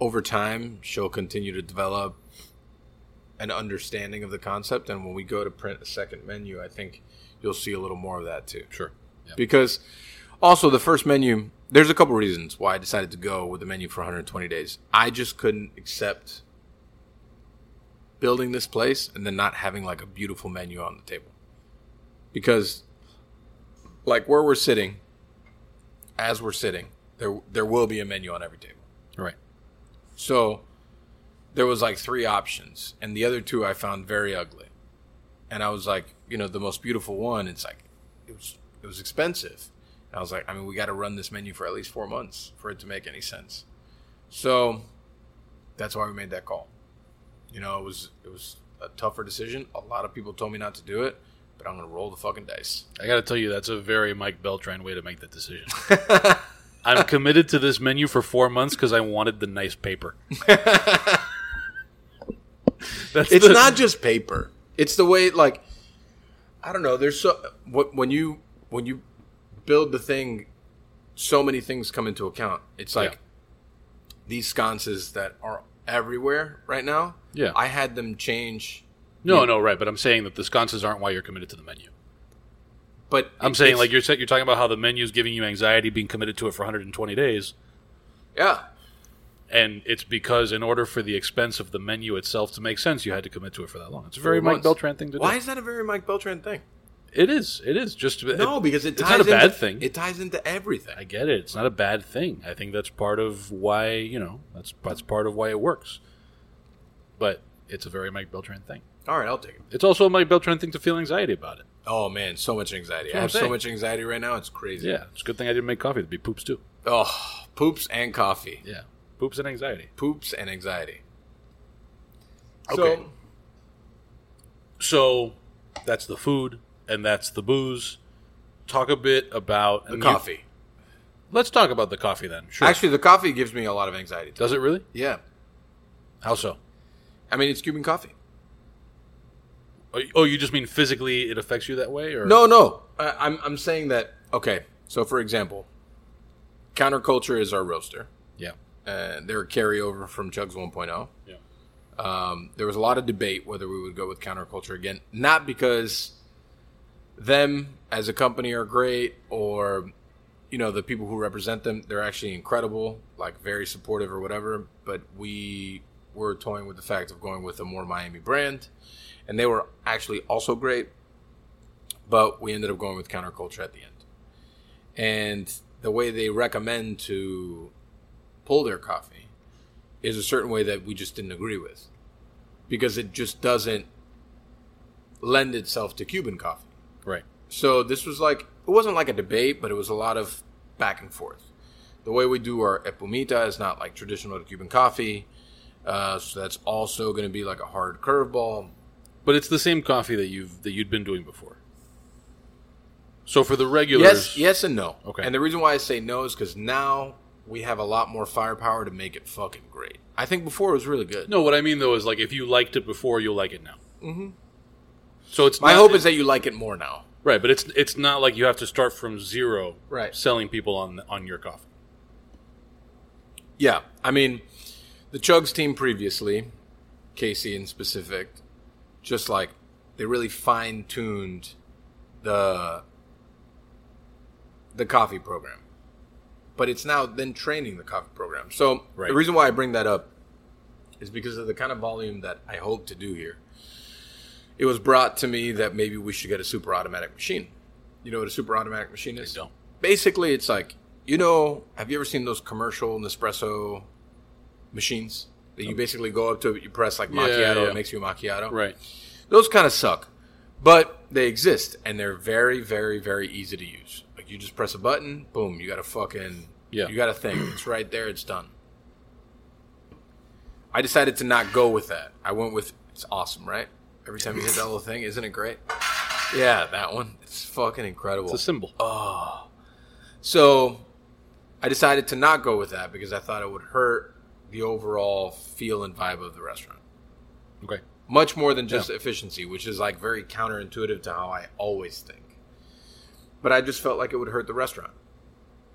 over time she'll continue to develop an understanding of the concept, and when we go to print a second menu, I think you'll see a little more of that too. Sure. Yeah. Because also the first menu, there's a couple reasons why I decided to go with the menu for 120 days. I just couldn't accept building this place and then not having like a beautiful menu on the table. Because like where we're sitting, as we're sitting, there there will be a menu on every table. Right. So there was like three options, and the other two I found very ugly. And I was like, you know, the most beautiful one. It's like it was it was expensive. And I was like, I mean, we got to run this menu for at least four months for it to make any sense. So that's why we made that call. You know, it was it was a tougher decision. A lot of people told me not to do it, but I'm gonna roll the fucking dice. I got to tell you, that's a very Mike Beltran way to make that decision. *laughs* I'm committed to this menu for four months because I wanted the nice paper. *laughs* that's it's the- not just paper. It's the way like I don't know. There's so what when you when you build the thing, so many things come into account. It's like Yeah. these sconces that are everywhere right now. Yeah. I had them change. No, no, right. But I'm saying that the sconces aren't why you're committed to the menu. But I'm it- saying like you're you're talking about how the menu's giving you anxiety being committed to it for 120 days, yeah, and it's because in order for the expense of the menu itself to make sense, you had to commit to it for that long. It's a very Mike months. Beltran thing to Why do. Why is that a very Mike Beltran thing? It is. It is just No, because it it's not a bad into, thing. It ties into everything. I get it. It's not a bad thing. I think that's part of why you know that's that's part of why it works. But it's a very Mike Beltran thing. All right, I'll take it. It's also a Mike Beltran thing to feel anxiety about it. Oh man, so much anxiety. I have so much anxiety right now. It's crazy. Yeah, it's a good thing I didn't make coffee. There'd be poops too. Oh, poops and coffee. Yeah, poops and anxiety. Poops and anxiety. Okay. So, So that's the food and that's the booze. Talk a bit about the and you- coffee. let's talk about the coffee then. Sure. Actually, the coffee gives me a lot of anxiety. does it really? Yeah. How so? I mean, it's Cuban coffee. Oh, you- Oh, you just mean physically it affects you that way, or No, no. I, I'm, I'm saying that, okay, so for example, Counterculture is our roaster. Yeah, And they're a carryover from Chugs 1.0. yeah, Um, there was a lot of debate whether we would go with counterculture again, not because them as a company are great or you know the people who represent them they're actually incredible like very supportive or whatever but we were toying with the fact of going with a more miami brand and they were actually also great but we ended up going with counterculture at the end and the way they recommend to pull their coffee is a certain way that we just didn't agree with because it just doesn't lend itself to Cuban coffee. Right. So this was like it wasn't like a debate, but it was a lot of back and forth. The way we do our espumita is not like traditional Cuban coffee, uh, so that's also going to be like a hard curveball. But it's the same coffee that you've that you'd been doing before. So for the regulars, Yes, yes, and no. Okay. And the reason why I say no is because now we have a lot more firepower to make it fucking great. I think before it was really good. No, what I mean though is like if you liked it before, you'll like it now. Mm-hmm. So it's My not- hope is that you like it more now. right, but it's it's not like you have to start from zero, Right. Selling people on on your coffee. Yeah, I mean, the Chugs team previously, Casey in specific, just like they really fine tuned the the coffee program, but it's now then training the coffee program. So Right. the reason why I bring that up is because of the kind of volume that I hope to do here. It was brought to me that maybe we should get a super automatic machine. You know what a super automatic machine is? don't. Basically, it's like you know. Have you ever seen those commercial Nespresso machines that you um, basically go up to, you press like Yeah, macchiato, yeah. it makes you a macchiato. Right. Those kind of suck, but they exist and they're very, very, very easy to use. Like you just press a button, boom, you got a fucking Yeah. you got a thing. It's right there. It's done. I decided to not go with that. I went with it's awesome, right? Every time you hit that little thing, isn't it great? *laughs* Yeah, that one. It's fucking incredible. It's a symbol. Oh. So I decided to not go with that because I thought it would hurt the overall feel and vibe of the restaurant. Okay. Much more than just Yeah. efficiency, which is like very counterintuitive to how I always think. But I just felt like it would hurt the restaurant.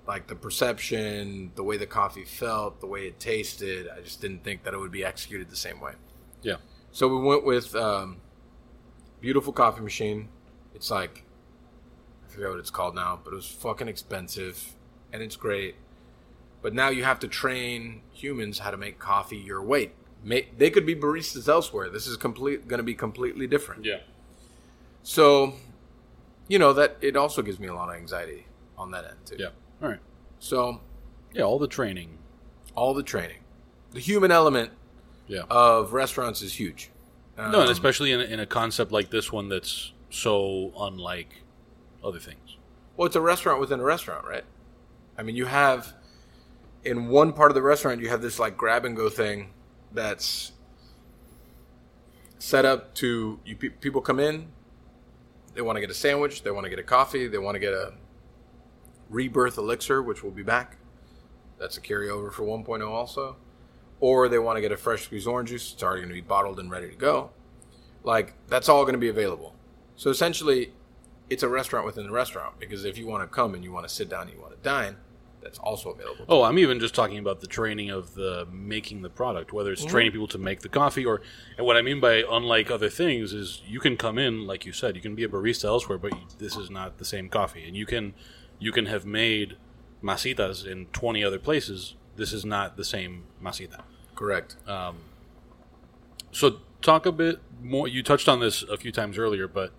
Like the perception, the way the coffee felt, the way it tasted. I just didn't think that it would be executed the same way. Yeah. So we went with um, beautiful coffee machine. It's like I forget what it's called now, but it was fucking expensive, and it's great. But now you have to train humans how to make coffee your weight. Ma- They could be baristas elsewhere. This is complete going to be completely different. Yeah. So, you know that it also gives me a lot of anxiety on that end too. Yeah. All right. So Yeah. All the training. all the training, the human element Yeah. of restaurants is huge. no, and Um, especially in, a- in a concept like this one that's so unlike other things. Well, it's a restaurant within a restaurant, right? I mean, you have in one part of the restaurant, you have this like grab and go thing that's set up to you. Pe- people come in, they want to get a sandwich, they want to get a coffee, they want to get a rebirth elixir, which will be back. That's a carryover for 1.0 also. Or they want to get a fresh squeezed orange juice. It's already going to be bottled and ready to go. Like that's all going to be available. So essentially, it's a restaurant within the restaurant because if you want to come and you want to sit down and you want to dine, that's also available. Oh, I'm even just talking about the training of the making the product, whether it's mm-hmm. training people to make the coffee or. And what I mean by unlike other things is you can come in, like you said, you can be a barista elsewhere, but this is not the same coffee, and you can you can have made masitas in 20 other places. This is not the same masita. Correct. So talk a bit more. You touched on this a few times earlier, but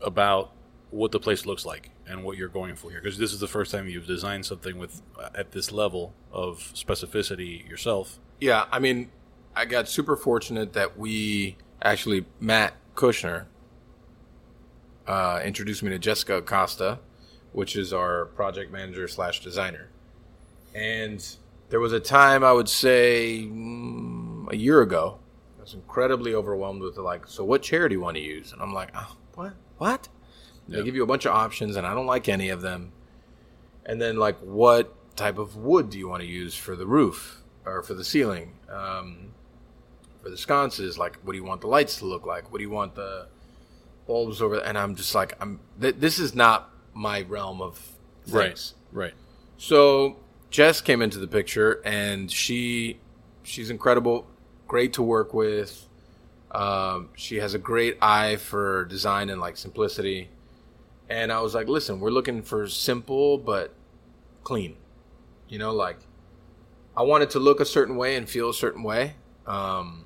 about what the place looks like and what you're going for here, because this is the first time you've designed something with uh, at this level of specificity yourself. Yeah, I mean, I got super fortunate that we actually Matt Kuscher uh, introduced me to Jessica Acosta, which is our project manager slash designer, and there was a time I would say mm, a year ago, I was incredibly overwhelmed with like, so what chair do you want to use? And I'm like, oh, what, what? They give you a bunch of options, and I don't like any of them. And then like, what type of wood do you want to use for the roof or for the ceiling? Um, for the sconces, like, what do you want the lights to look like? What do you want the bulbs over? And I'm just like, I'm. Th- this is not my realm of things. Right. Right. So Jess came into the picture, and she she's incredible, great to work with. Um, she has a great eye for design and like simplicity. And I was like, listen, we're looking for simple but clean. You know, like I want it to look a certain way and feel a certain way, um,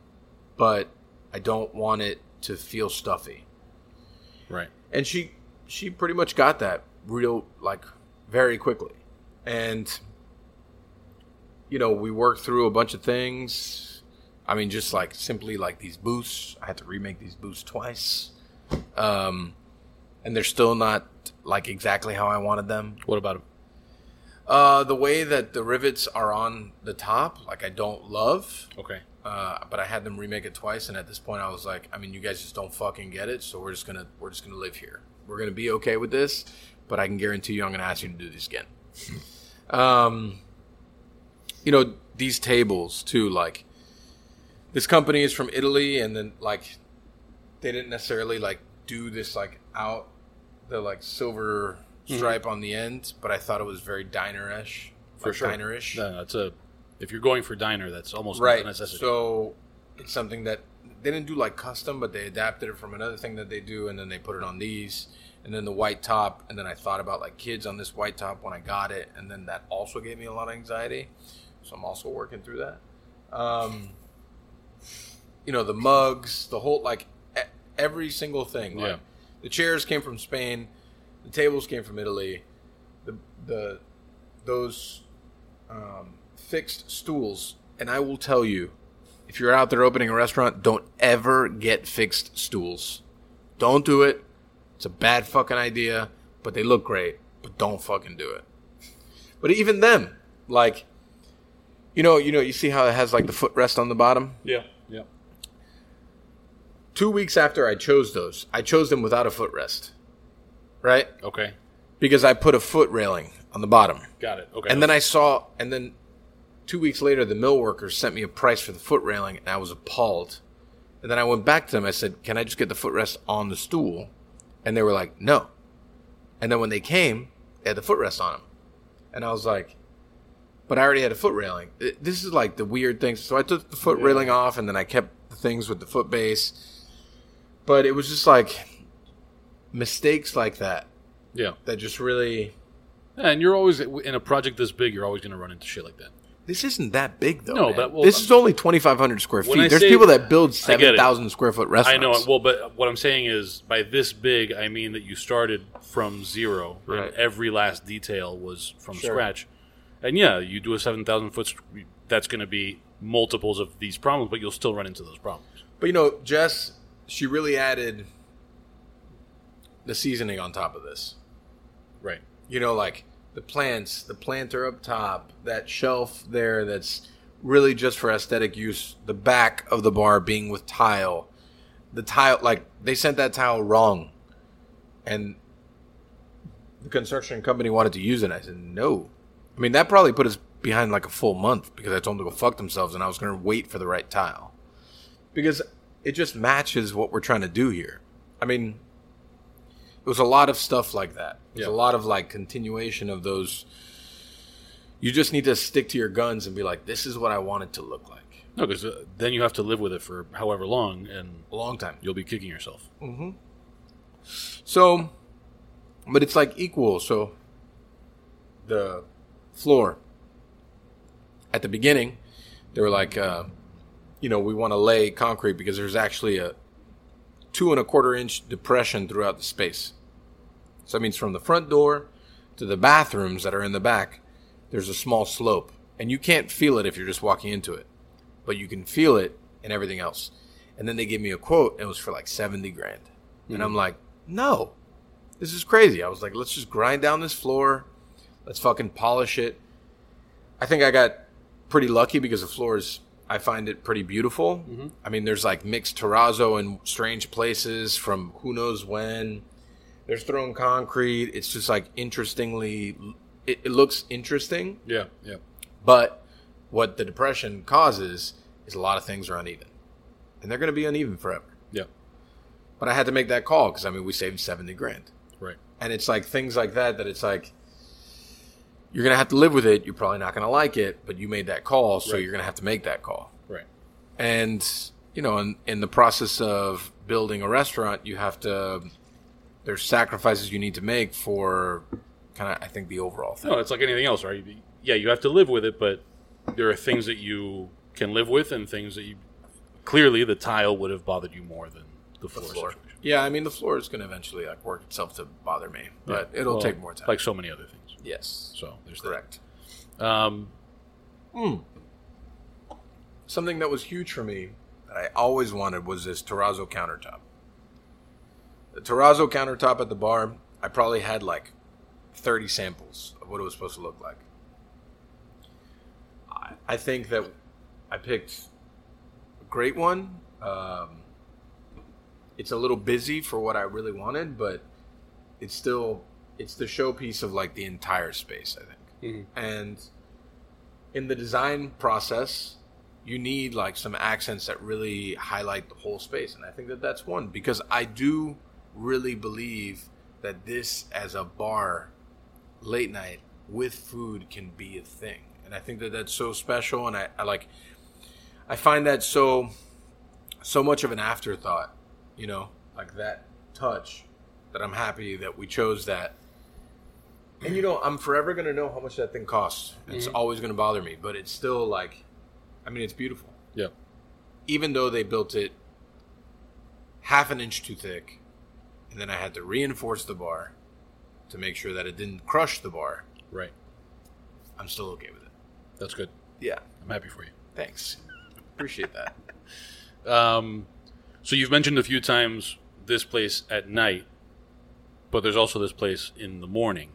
but I don't want it to feel stuffy Right. and she she pretty much got that real like very quickly and you know we worked through a bunch of things i mean just like simply like these booths i had to remake these booths twice um and they're still not like exactly how I wanted them. What about them? Uh, the way that the rivets are on the top, like I don't love. Okay. Uh, but I had them remake it twice, and at this point, I was like, I mean, you guys just don't fucking get it, so we're just gonna we're just gonna live here. We're gonna be okay with this, but I can guarantee you, I'm gonna ask you to do this again. *laughs* um, you know, these tables too, like this company is from Italy, and then like they didn't necessarily like do this like out the like silver mm-hmm. stripe on the end, but I thought it was very diner-ish, For like sure. diner-ish. No, it's a. If you're going for diner, that's almost right. So it's something that they didn't do like custom, but they adapted it from another thing that they do, and then they put it on these, and then the white top, and then I thought about like kids on this white top when I got it, and then that also gave me a lot of anxiety. So I'm also working through that. Um, you know, the mugs, the whole like e- every single thing. Like, Yeah. The chairs came from Spain. The tables came from Italy. The the those um, fixed stools, and I will tell you, if you're out there opening a restaurant, don't ever get fixed stools. Don't do it. It's a bad fucking idea, but they look great. But don't fucking do it. But even them, like, you know, you know, you see how it has like the footrest on the bottom. yeah, yeah. Two weeks after I chose those, I chose them without a footrest, right? Okay, Because I put a foot railing on the bottom. got it. Okay, And then I saw, and then two weeks later, the mill workers sent me a price for the foot railing, and I was appalled. And then I went back to them. I said, "Can I just get the footrest on the stool?" And they were like, "No." And then when they came, they had the footrest on them, and I was like, "But I already had a foot railing." It- This is like the weird thing. So I took the foot railing off, and then I kept the things with the foot base. But it was just like mistakes like that yeah. that just really. And you're always in a project this big. You're always going to run into shit like that. This isn't that big though. No, man. but- well, this is only twenty five hundred square When I feet. There's say- people that build I get seven it. thousand square foot restaurants. I know. Well, but what I'm saying is, by this big, I mean that you started from zero, Right. and every last detail was from Sure. scratch. And yeah, you do a seven thousand foot. st- That's going to be multiples of these problems, but you'll still run into those problems. But you know, Jess, she really added the seasoning on top of this. Right. You know, like the plants, the planter up top, that shelf there that's really just for aesthetic use. The back of the bar being with tile. The tile, like they sent that tile wrong, and the construction company wanted to use it. I said no. I mean, that probably put us behind like a full month because I told them to go fuck themselves, and I was going to wait for the right tile because it just matches what we're trying to do here. I mean, it was a lot of stuff like that. There's Yeah. a lot of like continuation of those. You just need to stick to your guns and be like, this is what I want it to look like. No, because uh, then you have to live with it for however long, and A long time. you'll be kicking yourself. So, but it's like equal. So, the floor at the beginning, they were like, uh, you know, we want to lay concrete because there's actually a two and a quarter inch depression throughout the space. So that means from the front door to the bathrooms that are in the back, there's a small slope. And you can't feel it if you're just walking into it, but you can feel it in everything else. And then they gave me a quote, and it was for like 70 grand. And I'm like, no, this is crazy. I was like, let's just grind down this floor. Let's fucking polish it. I think I got pretty lucky because the floor is, I find it pretty beautiful. Mm-hmm. I mean, there's like mixed terrazzo in strange places from who knows when. There's thrown concrete. It's just like interestingly, it, it looks interesting. Yeah, yeah. But what the depression causes is a lot of things are uneven. And they're going to be uneven forever. Yeah, But I had to make that call because, I mean, we saved 70 grand. right. And it's like things like that that it's like, you're going to have to live with it. You're probably not going to like it, but you made that call, so Right. you're going to have to make that call. Right. And, you know, in, in the process of building a restaurant, you have to, there's sacrifices you need to make for kind of, I think, the overall thing. No, it's like anything else, right? Yeah, you have to live with it, but there are things that you can live with and things that you clearly the tile would have bothered you more than the floor. floor. Yeah, I mean, the floor is going to eventually like work itself to bother me, but it'll Well, take more time. like so many other things. Yes, So there's correct. that. Um, Something that was huge for me that I always wanted was this terrazzo countertop. the terrazzo countertop at the bar, I probably had like 30 samples of what it was supposed to look like. I, I think that I picked a great one. Um, it's a little busy for what I really wanted, but it's still it's the showpiece of like the entire space. I think, mm-hmm. and in the design process, you need like some accents that really highlight the whole space, and I think that that's one because I do really believe that this as a bar late night with food can be a thing and i think that that's so special and I, I like i find that so so much of an afterthought you know like that touch that i'm happy that we chose that and you know i'm forever going to know how much that thing costs it's always going to bother me but it's still like i mean it's beautiful Yeah. even though they built it half an inch too thick, and then I had to reinforce the bar to make sure that it didn't crush the bar, Right. I'm still okay with it. That's good. Yeah. I'm happy for you. Thanks. Appreciate that. Um, so you've mentioned a few times this place at night, but there's also this place in the morning,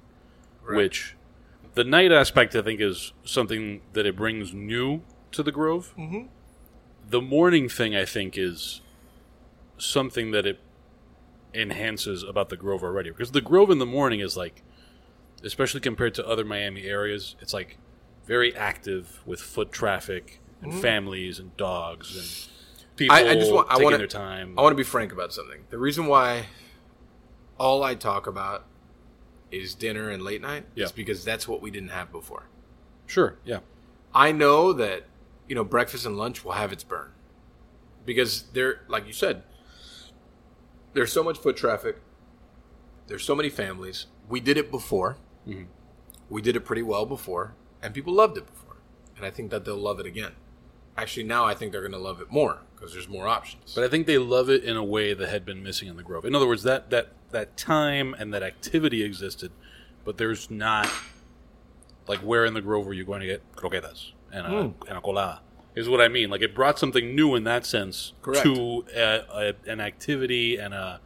Right. which the night aspect I think is something that it brings new to the Grove. Mhm. The morning thing I think is something that it enhances about the Grove already because the Grove in the morning is like, especially compared to other Miami areas, it's like very active with foot traffic and families and dogs and people Mm-hmm. I, I just want I taking want their time. I want to be frank about something. The reason why all I talk about is dinner and late night Yeah. is because that's what we didn't have before. Sure, yeah, I know that you know breakfast and lunch will have its burn because there, like you said, there's so much foot traffic. There's so many families. We did it before. Mhm. We did it pretty well before, and people loved it before. And I think that they'll love it again. Actually, now I think they're going to love it more because there's more options. but I think they love it in a way that had been missing in the Grove. In other words, that that that time and that activity existed, but there's not like where in the Grove were you going to get croquetas and a, Hmm. and a colada? Is what I mean. Like it brought something new in that sense Correct. to a, a, an activity and a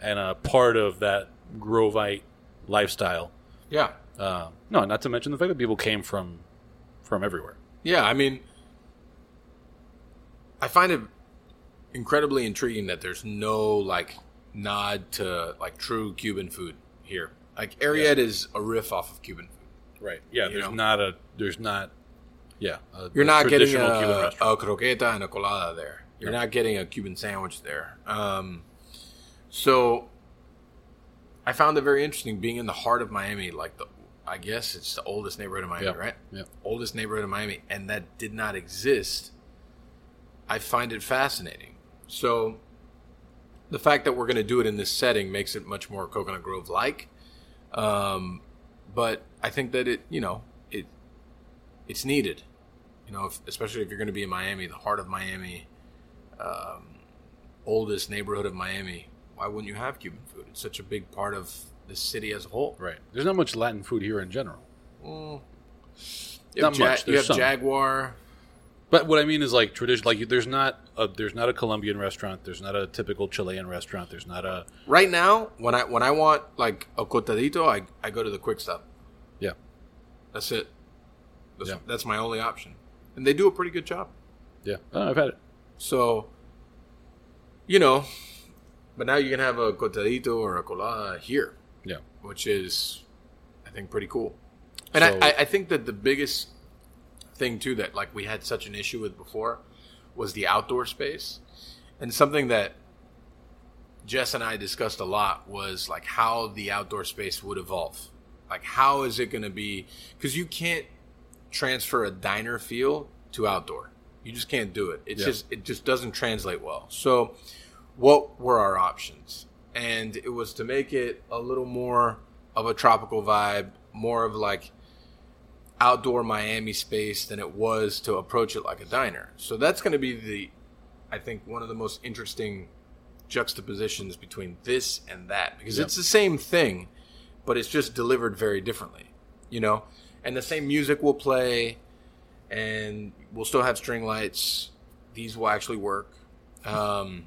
and a part of that Grovite lifestyle. yeah, Uh, no, not to mention the fact that people came from from everywhere. yeah. I mean, I find it incredibly intriguing that there's no like nod to like true Cuban food here. Like Ariete is a riff off of Cuban food. Right. Yeah. You There's know? not a. There's not. Yeah. A, You're a not getting a, traditional Cuban restaurant. a croqueta and a colada there. You're No. not getting a Cuban sandwich there. Um, so I found it very interesting being in the heart of Miami. Like the, I guess it's the oldest neighborhood of Miami, Yeah. right? Yeah. Oldest neighborhood of Miami, and that did not exist. I find it fascinating. So the fact that we're going to do it in this setting makes it much more Coconut Grove like. Um, but I think that it, you know, it it's needed. You know, if, especially if you're going to be in Miami, the heart of Miami, um, oldest neighborhood of Miami. Why wouldn't you have Cuban food? It's such a big part of the city as a whole. Right. There's not much Latin food here in general. You Not Ja- much, you have some. Jaguar. But what I mean is like tradition. Like there's not a there's not a Colombian restaurant. There's not a typical Chilean restaurant. There's not a Right now, when I when I want like a cortadito, I, I go to the Quick Stop. yeah. That's it. That's, Yeah. that's my only option, and they do a pretty good job. Yeah. Oh, I've had it. So, you know, but now you can have a cortadito or a colada here, Yeah. which is, I think, pretty cool. And So- I, I, I think that the biggest thing too that like we had such an issue with before was the outdoor space, and something that Jess and I discussed a lot was like how the outdoor space would evolve. Like how is it going to be? Because you can't transfer a diner feel to outdoor. You just can't do it. It's Yeah. just it just doesn't translate well. So, what were our options? And it was to make it a little more of a tropical vibe, more of like outdoor Miami space than it was to approach it like a diner. So that's going to be the, I think, one of the most interesting juxtapositions between this and that because Yep. it's the same thing, but it's just delivered very differently, you know. And the same music will play, and we'll still have string lights. These will actually work. Um,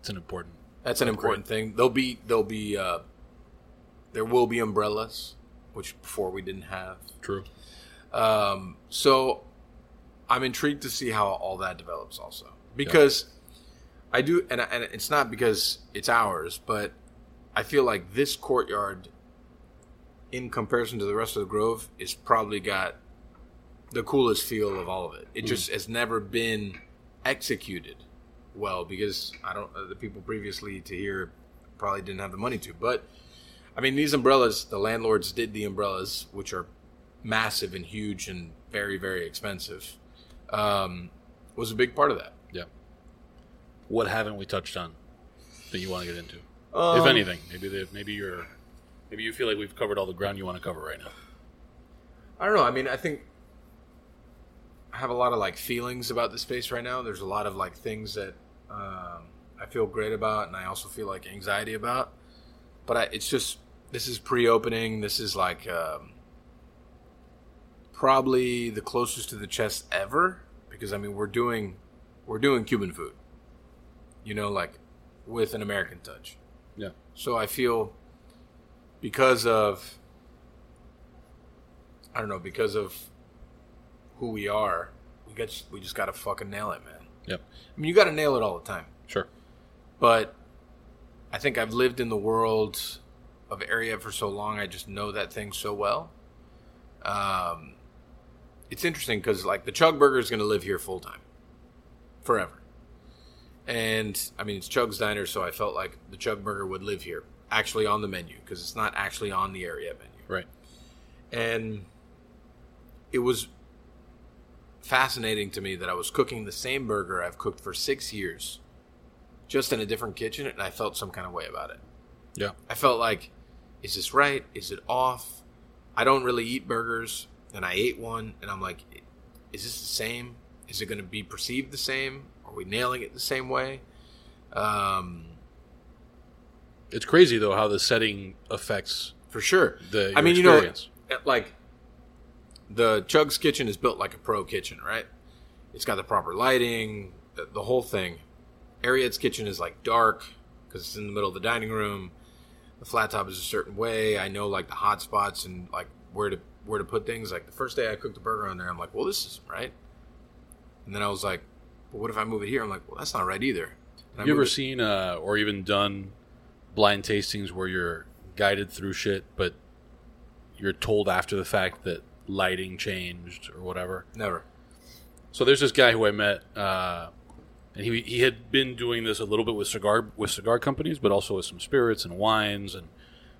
It's an important That's an important thing. There'll be there'll be uh, there will be umbrellas, which before we didn't have. True. Um, so I'm intrigued to see how all that develops also because I do, and, and it's not because it's ours, but I feel like this courtyard, in comparison to the rest of the Grove, is probably got the coolest feel of all of it. It just has never been executed well because I don't the people previously to here probably didn't have the money to, but. I mean, these umbrellas, the landlords did the umbrellas, which are massive and huge and very, very expensive, um, was a big part of that. Yeah. What haven't we touched on that you want to get into, Um, if anything? Maybe the, maybe you're maybe you feel like we've covered all the ground you want to cover right now. I don't know. I mean, I think I have a lot of like feelings about the space right now. There's a lot of like things that um, I feel great about, and I also feel like anxiety about. But I, it's just this is pre-opening. This is like um, probably the closest to the chest ever because I mean we're doing we're doing Cuban food, you know, like with an American touch. Yeah. So I feel because of I don't know because of who we are, we got we just got to fucking nail it, man. Yep. I mean, you got to nail it all the time. Sure. But I think I've lived in the world of Ariete for so long. I just know that thing so well. Um, it's interesting because like the Chug Burger is going to live here full time, forever. And I mean, it's Chug's Diner, so I felt like the Chug Burger would live here, actually on the menu, because it's not actually on the Ariete menu Right. and it was fascinating to me that I was cooking the same burger I've cooked for six years, just in a different kitchen, and I felt some kind of way about it. Yeah. I felt like, is this right? Is it off? I don't really eat burgers, and I ate one, and I'm like, is this the same? Is it going to be perceived the same? Are we nailing it the same way? Um, It's crazy though how the setting affects for sure. the. I mean, you know, like the Chug's kitchen is built like a pro kitchen, right? It's got the proper lighting, the, the whole thing. Ariete's kitchen is like dark because it's in the middle of the dining room. The flat top is a certain way. I know like the hot spots and like where to where to put things. Like the first day I cooked a burger on there, I'm like, well, this isn't right. And then I was like, well, what if I move it here? I'm like, well, that's not right either. Have you ever it- seen uh, or even done blind tastings where you're guided through shit, but you're told after the fact that lighting changed or whatever? Never. So there's this guy who I met, uh, and he he had been doing this a little bit with cigar with cigar companies, but also with some spirits and wines, and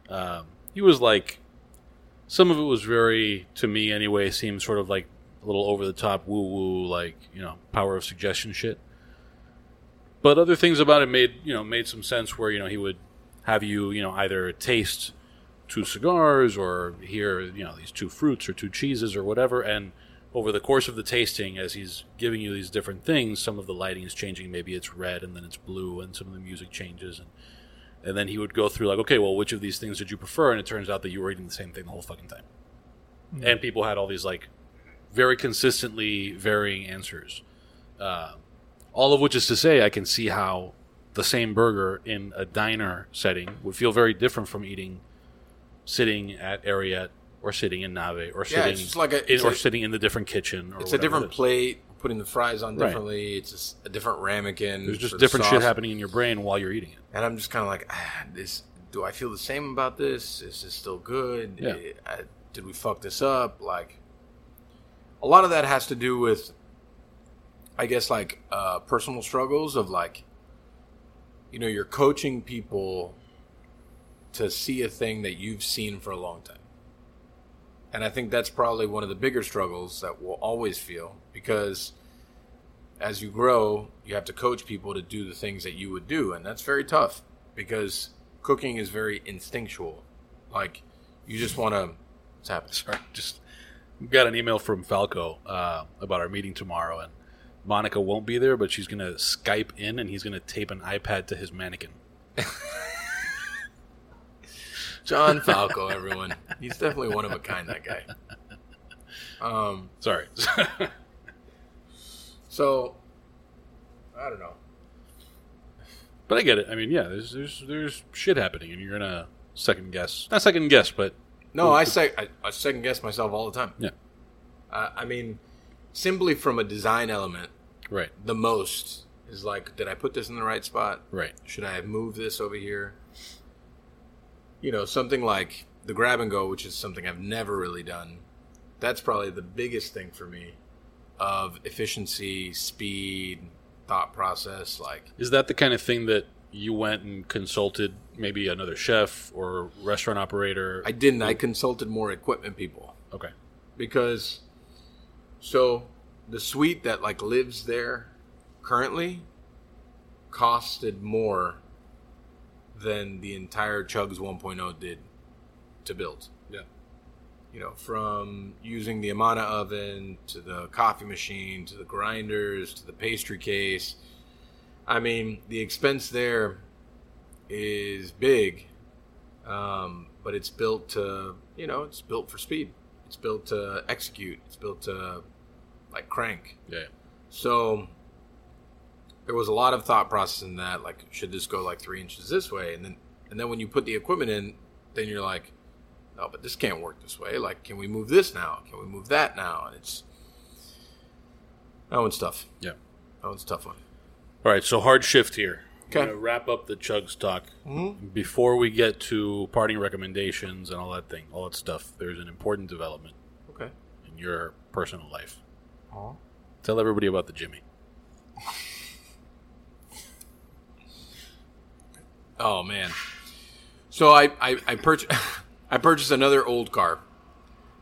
um, he was like, some of it was very, to me anyway, seemed sort of like a little over the top, woo woo, like you know, power of suggestion shit. But other things about it made you know made some sense. Where you know he would have you you know either taste two cigars or hear you know these two fruits or two cheeses or whatever, and over the course of the tasting, as he's giving you these different things, some of the lighting is changing. Maybe it's red and then it's blue, and some of the music changes. And, and then he would go through, like, okay, well, which of these things did you prefer? And it turns out that you were eating the same thing the whole fucking time. And people had all these, like, very consistently varying answers. Uh, all of which is to say, I can see how the same burger in a diner setting would feel very different from eating sitting at Ariete or sitting in Nave or Yeah, sitting it's like a- in, it's or a- sitting in the different kitchen. Or It's a different it is. plate. Putting the fries on Right. differently. It's a different ramekin. There's just for the different shit happening in your brain while you're eating it. and I'm just kind of like, ah, this. Do I feel the same about this? Is this still good? Yeah. Eh, I- did we fuck this up? Like, a lot of that has to do with, I guess, like uh, personal struggles of like, you know, you're coaching people to see a thing that you've seen for a long time. And I think that's probably one of the bigger struggles that we'll always feel because as you grow, you have to coach people to do the things that you would do. And that's very tough because cooking is very instinctual. Like, you just want to. What's happening? Sorry, *laughs* just got an email from Falco uh, about our meeting tomorrow, and Monica won't be there, but she's going to Skype in, and he's going to tape an iPad to his mannequin. *laughs* John Falco, everyone. He's definitely one of a kind, that guy. Um, Sorry. *laughs* so, I don't know. But I get it. I mean, yeah, there's there's there's shit happening, and you're gonna second guess. Not second guess, but No, I say I, I second guess myself all the time. yeah, Uh, I mean, simply from a design element, right, the most is like, did I put this in the right spot? right. Should I have moved this over here? You know, something like the grab and go, which is something I've never really done. That's probably the biggest thing for me of efficiency, speed, thought process. Like, Is that the kind of thing that you went and consulted maybe another chef or restaurant operator? I didn't. I consulted more equipment people. okay, because so the suite that like lives there currently costed more than the entire Chugs 1.0 did to build. yeah, You know, from using the Amana oven to the coffee machine to the grinders to the pastry case. I mean, the expense there is big, um, but it's built to, you know, it's built for speed. It's built to execute. It's built to, like, crank. yeah. So there was a lot of thought process in that. Like, should this go like three inches this way? And then, and then when you put the equipment in, then you're like, oh, but this can't work this way. Like, can we move this now? Can we move that now? And it's that one's tough. yeah. That one's a tough one. All right, so hard shift here. Okay. Gonna wrap up the chugs talk mm-hmm. before we get to parting recommendations and all that thing, all that stuff. There's an important development Okay. in your personal life. Uh-huh. Tell everybody about the Jimmy. *laughs* Oh man. So I I, I purchased *laughs* I purchased another old car,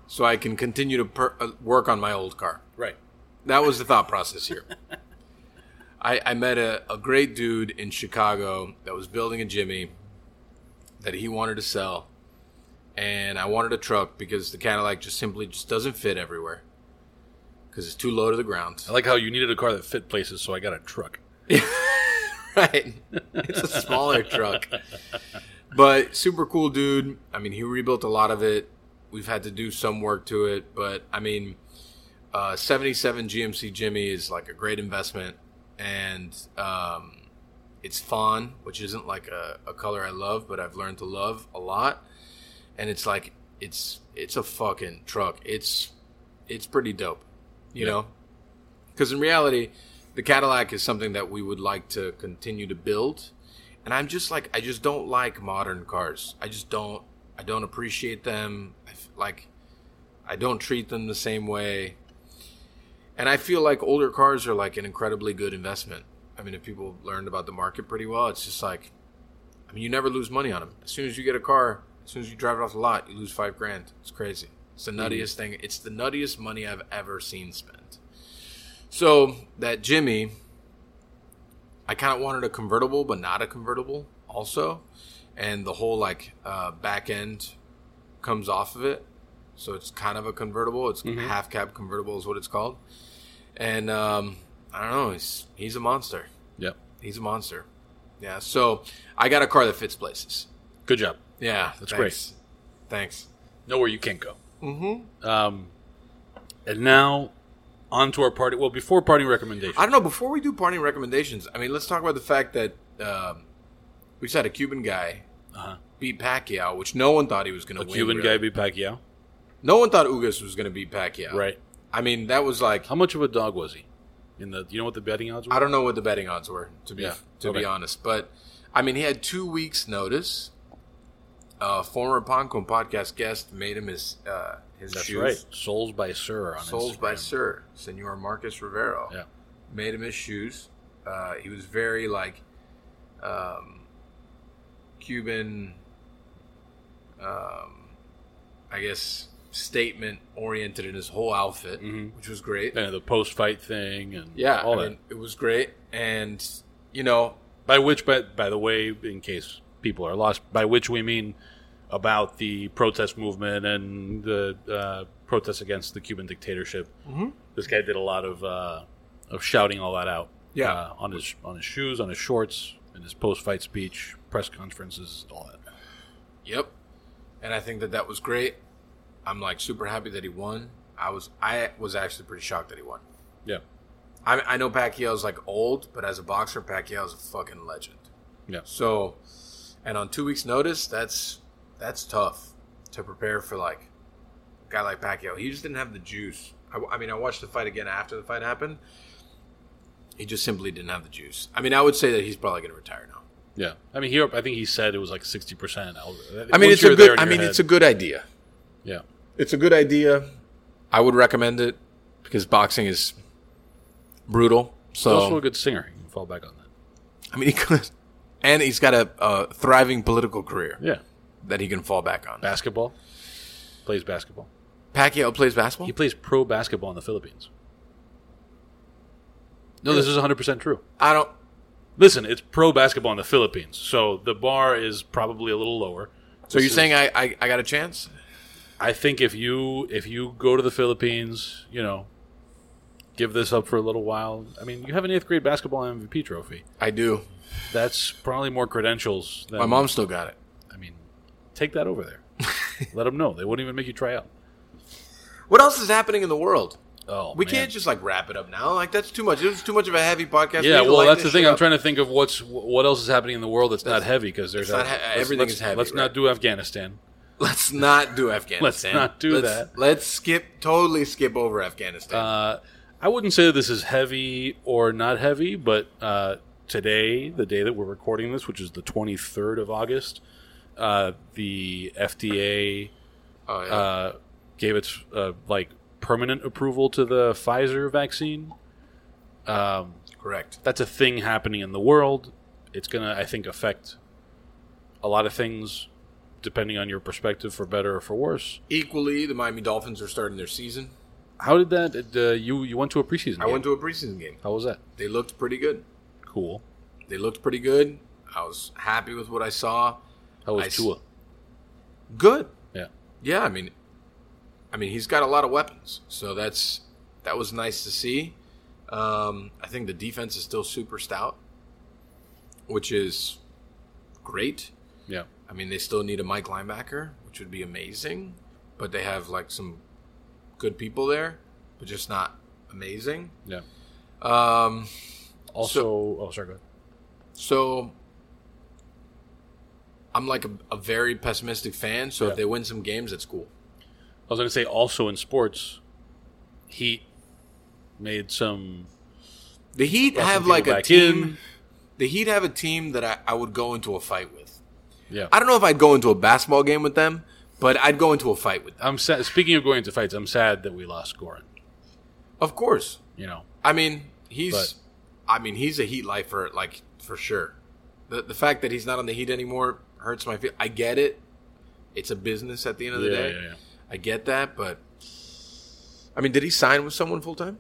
so I can continue to per- uh, work on my old car. Right. That was the thought process here. I, I met a, a great dude in Chicago that was building a Jimmy that he wanted to sell, and I wanted a truck because the Cadillac just simply just doesn't fit everywhere because it's too low to the ground. I like how you needed a car that fit places, so I got a truck. *laughs* right. It's a smaller truck. But super cool dude. I mean, he rebuilt a lot of it. We've had to do some work to it, but I mean, uh, 77 GMC Jimmy is like a great investment, and um, it's fawn, which isn't like a, a color I love, but I've learned to love a lot. And it's like it's it's a fucking truck. It's it's pretty dope, you Yeah. know. Because in reality, the Cadillac is something that we would like to continue to build, and I'm just like I just don't like modern cars. I just don't I don't appreciate them. I f- like I don't treat them the same way. And I feel like older cars are like an incredibly good investment. I mean, if people learned about the market pretty well, it's just like, I mean, you never lose money on them. As soon as you get a car, as soon as you drive it off the lot, you lose five grand. It's crazy. It's the nuttiest thing. It's the nuttiest money I've ever seen spent. So that Jimmy, I kind of wanted a convertible, but not a convertible also, and the whole like uh, back end comes off of it, so it's kind of a convertible. It's half cab convertible is what it's called, and um, I don't know. He's he's a monster. Yep. He's a monster. Yeah. So I got a car that fits places. Good job. Yeah, That's thanks. Thanks. Know where you can't go. Mm-hmm. Um, and now on to our party. Well, before parting recommendations. I don't know. Before we do parting recommendations, I mean, let's talk about the fact that um, we just had a Cuban guy Uh-huh. beat Pacquiao, which no one thought he was going to A win. Cuban really. guy beat Pacquiao. No one thought Ugas was going to beat Pacquiao. Right. I mean, that was like How much of a dog was he? In the, you know what the betting odds were? I don't know what the betting odds were to be Yeah, to be honest, but I mean, he had two weeks' notice. Uh, former Pan Con podcast guest made him his uh, his That's shoes. right. Soles by Sir on Soles by Sir, Senor Marcus Rivero. Yeah. Made him his shoes. Uh, he was very like um, Cuban, um, I guess, statement oriented in his whole outfit, Mhm. which was great. And the post fight thing and Yeah, all I that. mean, it was great, and you know, By which, by, by the way, in case people are lost, by which we mean about the protest movement and the uh, protests against the Cuban dictatorship. Mm-hmm. This guy did a lot of uh, of shouting all that out. Yeah. uh, on his on his shoes, on his shorts, in his post fight speech, press conferences, all that. Yep. And I think that that was great. I'm like super happy that he won. I was I was actually pretty shocked that he won. Yeah, I I know Pacquiao's like old, but as a boxer, Pacquiao's a fucking legend. Yeah. So, and on two weeks' notice, that's that's tough to prepare for like a guy like Pacquiao. He just didn't have the juice. I, I mean, I watched the fight again after the fight happened. He just simply didn't have the juice. I mean, I would say that he's probably going to retire now. Yeah. I mean, here I think he said it was like sixty percent. I mean, it's a good. I mean, it's a good idea. yeah. It's a good idea. I would recommend it because boxing is brutal. He's So also a good singer. You can fall back on that. I mean, he could, and he's got a, a thriving political career Yeah. That he can fall back on. Basketball. Plays basketball. Pacquiao plays basketball. He plays pro basketball in the Philippines. No, this is 100% true. I don't. Listen, it's pro basketball in the Philippines, so the bar is probably a little lower. So This you're is- saying I, I I got a chance? I think if you if you go to the Philippines, you know, give this up for a little while. I mean, you have an eighth grade basketball MVP trophy. I do. That's probably more credentials than My mom still got it. I mean, take that over there. *laughs* Let them know. They wouldn't even make you try out. What else is happening in the world? Oh, We man. can't just like wrap it up now. Like that's too much. It was too much of a heavy podcast. Yeah, need well, that's the thing. shit I'm up. trying to think of what's what else is happening in the world that's, not heavy because there's not a- he- let's- everything let's- is heavy, Let's right. not do Afghanistan. Let's not do *laughs* Afghanistan. Let's not do Let's- that. Let's skip. Totally skip over Afghanistan. Uh, I wouldn't say that this is heavy or not heavy, but uh, today, the day that we're recording this, which is the 23rd of August, uh, the FDA oh yeah. uh, gave its uh, like permanent approval to the Pfizer vaccine. Um, Correct. that's a thing happening in the world. It's gonna, I think, affect a lot of things, depending on your perspective, for better or for worse. Equally, the Miami Dolphins are starting their season. How did that? Uh, you you went to a preseason? I game. went to a preseason game. How was that? They looked pretty good. Cool. They looked pretty good. I was happy with what I saw. How was I s- Tua? Good. Yeah. Yeah, I mean, I mean, he's got a lot of weapons, so that's that was nice to see. Um, I think the defense is still super stout, which is great. Yeah. I mean, they still need a Mike linebacker, which would be amazing, but they have like some good people there, but just not amazing. Yeah. Um, Also, oh, sorry. Go ahead. so I'm like a, a very pessimistic fan. So Yeah. if they win some games, that's cool. I was going to say also in sports, Heat made some. The Heat have like a team. in. The Heat have a team that I, I would go into a fight with. Yeah. I don't know if I'd go into a basketball game with them, but I'd go into a fight with them. I'm sad. Speaking of going into fights, I'm sad that we lost Goran. Of course. You know, I mean, he's. But- I mean, he's a Heat lifer, like for sure. The the fact that he's not on the Heat anymore hurts my feel. I get it. It's a business at the end of the Yeah, day. yeah, yeah. I get that, but I mean, did he sign with someone full time?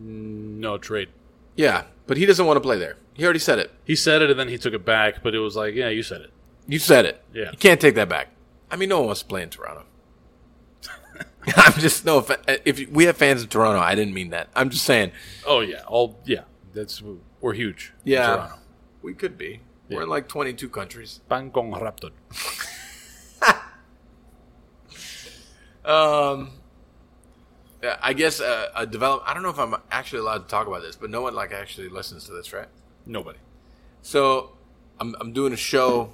Mm, no trade. Yeah, but he doesn't want to play there. He already said it. He said it and then he took it back, but it was like, yeah, you said it. You said it. Yeah. You can't take that back. I mean, no one wants to play in Toronto. *laughs* I'm just no. If, if we have fans in Toronto, I didn't mean that. I'm just saying. Oh yeah, all yeah. That's we're huge. in Yeah, Toronto. we could be. We're in like 22 countries. Bangkok Raptor. *laughs* Um, yeah, I guess uh, a develop. I don't know if I'm actually allowed to talk about this, but no one like actually listens to this, right? Nobody. So, I'm I'm doing a show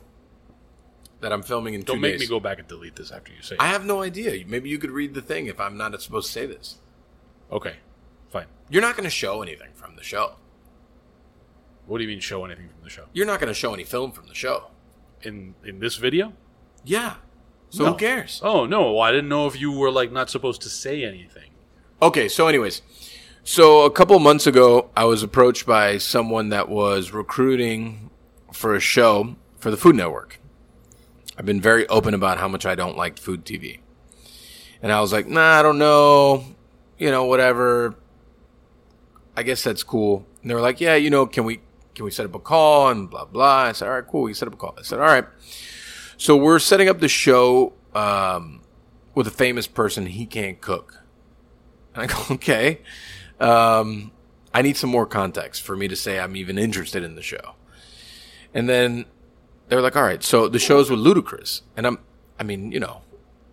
that I'm filming in 2 Don't make days. me go back and delete this after you say. it. I have no idea. Maybe you could read the thing if I'm not supposed to say this. okay, fine. You're not going to show anything from the show. What do you mean show anything from the show? You're not going to show any film from the show. In in this video? Yeah. So No. who cares? Oh no, well, I didn't know if you were like not supposed to say anything. Okay, so anyways, so a couple months ago, I was approached by someone that was recruiting for a show for the Food Network. I've been very open about how much I don't like food TV. And I was like, nah, I don't know. You know, whatever. I guess that's cool. And they were like, yeah, you know, can we can we set up a call and blah blah. I said, all right, cool, we set up a call. I said, all right. So we're setting up the show um, with a famous person. He can't cook. And I go, *laughs* okay. Um, I need some more context for me to say I'm even interested in the show. And then they're like, all right, so the show's with Ludacris. And I'm, I mean, you know,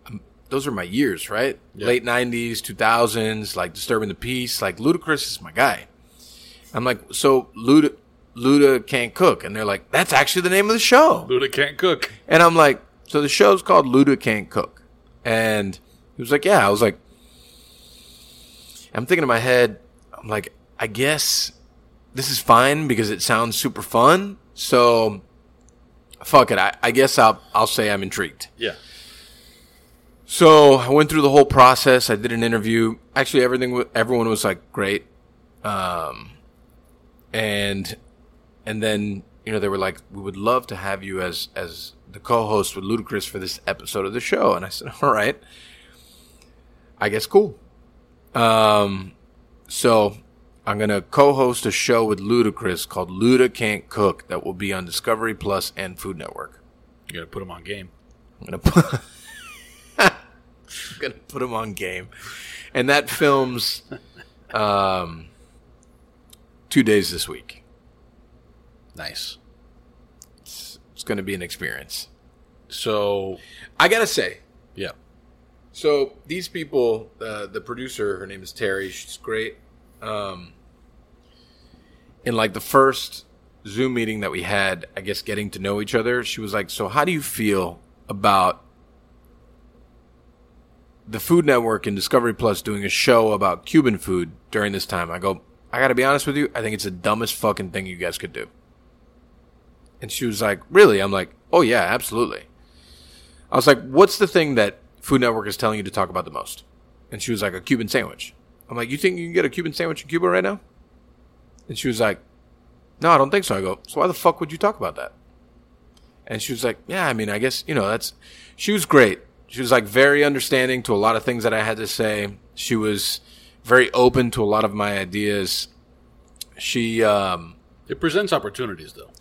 I'm, those are my years, right? Yeah. Late 90s, 2000s, like Disturbing the Peace. Like, Ludacris is my guy. I'm like, so Lud- Luda Can't Cook. And they're like, that's actually the name of the show. Luda can't cook. And I'm like, so the show's called Luda Can't Cook. And he was like, yeah. I was like, I'm thinking in my head, I'm like, I guess this is fine because it sounds super fun. So fuck it. I, I guess I'll, I'll say I'm intrigued. Yeah. So I went through the whole process. I did an interview. Actually, everything, everyone was like great. Um, and, and then, you know, they were like, we would love to have you as, as the co-host with Ludacris for this episode of the show. And I said, all right, I guess cool. Um, so I'm going to co-host a show with Ludacris called Luda Can't Cook that will be on Discovery Plus and Food Network. You got to put him on game. I'm gonna put *laughs* I'm gonna put him on game, and that films um, two days this week. Nice. It's, it's gonna be an experience. So, I gotta say, yeah. so these people, uh, the producer, her name is Terry. She's great. Um, in like the first Zoom meeting that we had, I guess getting to know each other, she was like, "So how do you feel about the Food Network and Discovery Plus doing a show about Cuban food during this time?" I go, "I got to be honest with you. I think it's the dumbest fucking thing you guys could do." And she was like, "Really?" I'm like, "Oh yeah, absolutely." I was like, "What's the thing that Food Network is telling you to talk about the most?" And she was like, "A Cuban sandwich." I'm like, "You think you can get a Cuban sandwich in Cuba right now?" And she was like, "No, I don't think so." I go, "So why the fuck would you talk about that?" And she was like, "Yeah, I mean, I guess you know that's." She was great. She was like very understanding to a lot of things that I had to say. She was very open to a lot of my ideas. She, um, It presents opportunities, though.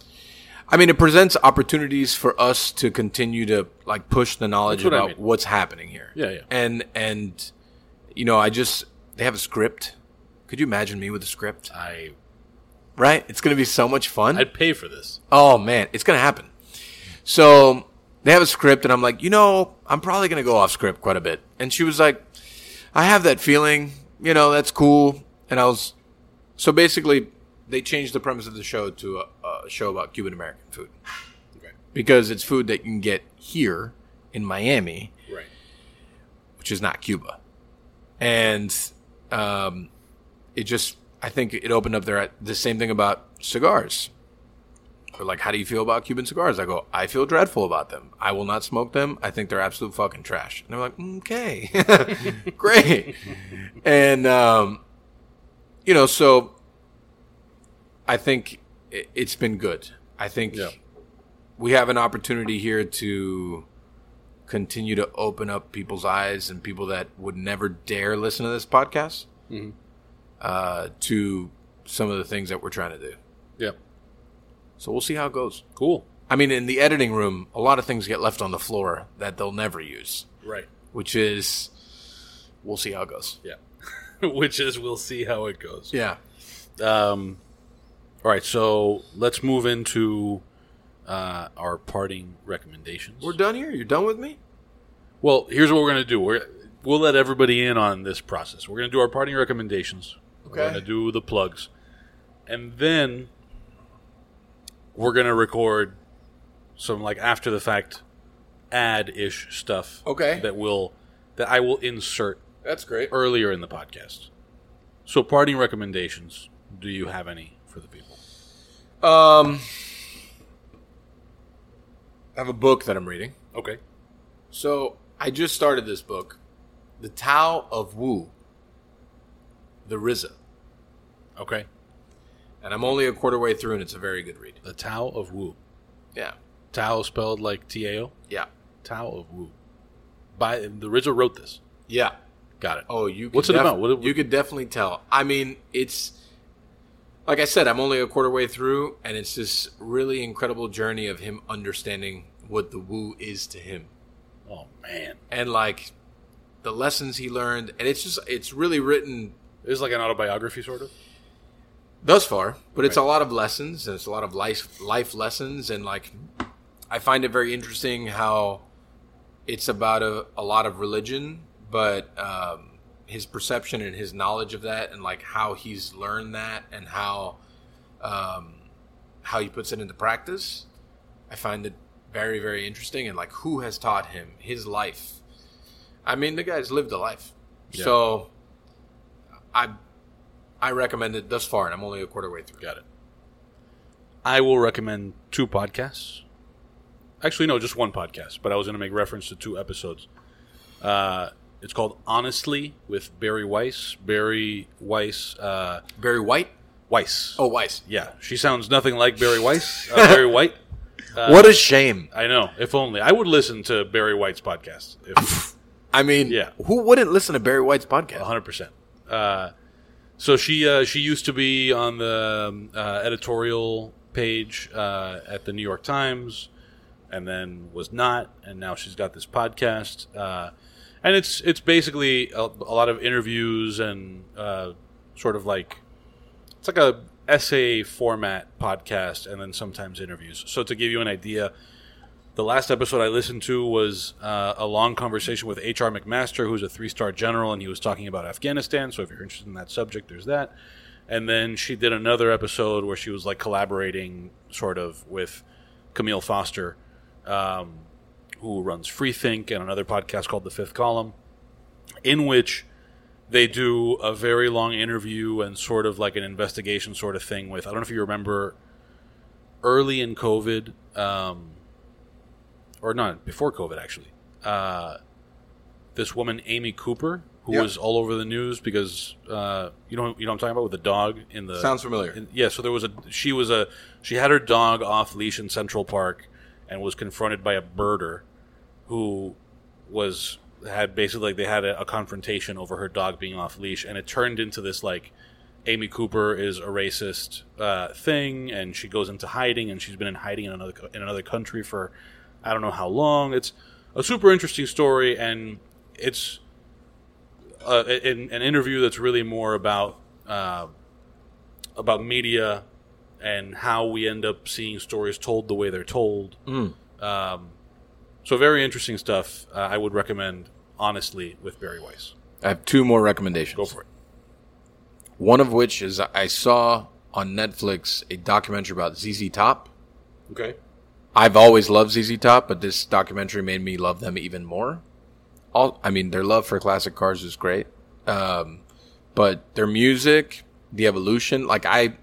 I mean, it presents opportunities for us to continue to like push the knowledge what I about mean. what's happening here. Yeah, yeah. And and you know, I just they have a script. Could you imagine me with a script? I Right? It's going to be so much fun. I'd pay for this. Oh man, it's gonna happen. So they have a script, and I'm like, you know, I'm probably gonna go off script quite a bit. And she was like, I have that feeling, you know, that's cool. And I was, so basically, they changed the premise of the show to a, a show about Cuban American food Okay. because it's food that you can get here in Miami, Right. which is not Cuba. And um, it just, I think it opened up there. At the same thing about cigars. They're like, how do you feel about Cuban cigars? I go, I feel dreadful about them. I will not smoke them. I think they're absolute fucking trash. And they're like, okay, *laughs* great. *laughs* and, um, you know, so I think it, it's been good. I think Yeah. we have an opportunity here to continue to open up people's eyes and people that would never dare listen to this podcast uh, to some of the things that we're trying to do. Yeah. So we'll see how it goes. Cool. I mean, in the editing room, a lot of things get left on the floor that they'll never use, Right. which is we'll see how it goes. Yeah. *laughs* Which is we'll see how it goes. Yeah. Um, all right, so let's move into uh, our parting recommendations. We're done here. You're done with me? Well, here's what we're going to do. We're, we'll let everybody in on this process. We're going to do our parting recommendations. Okay. We're going to do the plugs. And then we're going to record some like after the fact ad ish stuff. Okay. That will that I will insert That's great. earlier in the podcast. So parting recommendations. Do you have any for the people? Um, I have a book that I'm reading. Okay. So I just started this book, The Tao of Wu, the RZA, Okay. and I'm only a quarter way through, and it's a very good read. The Tao of Wu. Yeah, Tao spelled like T A O. yeah, Tao of Wu. By the RZA wrote this. yeah. Got it. Oh, you. What's it about? What- you could definitely tell. I mean, it's like I said. I'm only a quarter way through, and it's this really incredible journey of him understanding what the Wu is to him, Oh man, and like the lessons he learned. And it's just, it's really written it's like an autobiography, sort of. thus far, but it's Right. a lot of lessons and it's a lot of life life lessons and like I find it very interesting how it's about a, a lot of religion, but um, his perception and his knowledge of that and like how he's learned that and how um, how he puts it into practice, I find it very, very interesting. And like, who has taught him his life? I mean, the guy's lived a life. Yeah. So, I, I recommend it thus far, and I'm only a quarter way through. Got it. I will recommend two podcasts. Actually, no, just one podcast. But I was going to make reference to two episodes. Uh, it's called Honestly with Bari Weiss. Bari Weiss. Uh, Barry White. Weiss. Oh, Weiss. yeah. She sounds nothing like Bari Weiss. Uh, Barry *laughs* White. what a shame. I know. If only I would listen to Barry White's podcast. If *laughs* I mean, Yeah. who wouldn't listen to Barry White's podcast? hundred percent. Uh, so she uh, she used to be on the um, uh, editorial page uh, at the New York Times, and then was not, and now she's got this podcast, uh, and it's it's basically a, a lot of interviews and uh, sort of like it's like a essay format podcast, and then sometimes interviews. So to give you an idea. The last episode I listened to was uh, a long conversation with H.R. McMaster, who's a three star general, and he was talking about Afghanistan. So if you're interested in that subject, there's that. And then she did another episode where she was like collaborating sort of with Kmele Foster, um, who runs Freethink and another podcast called The Fifth Column, in which they do a very long interview and sort of like an investigation sort of thing with, I don't know if you remember early in COVID, um, or not before COVID actually. Uh, this woman Amy Cooper, who Yeah. was all over the news because uh, you know you know what I'm talking about with the dog in the Sounds familiar. in- yeah, so there was a she was a she had her dog off leash in Central Park and was confronted by a birder who was had basically like they had a, a confrontation over her dog being off leash and it turned into this like Amy Cooper is a racist uh, thing and she goes into hiding and she's been in hiding in another in another country for I don't know how long. It's a super interesting story and it's uh, an, an interview that's really more about uh, about media and how we end up seeing stories told the way they're told. Um, so very interesting stuff. Uh, I would recommend honestly with Bari Weiss. I have two more recommendations. Go for it. One of which is I saw on Netflix a documentary about ZZ Top. Okay. I've always loved ZZ Top, but this documentary made me love them even more. All, I mean, their love for classic cars is great, um, but their music, the evolution, like I,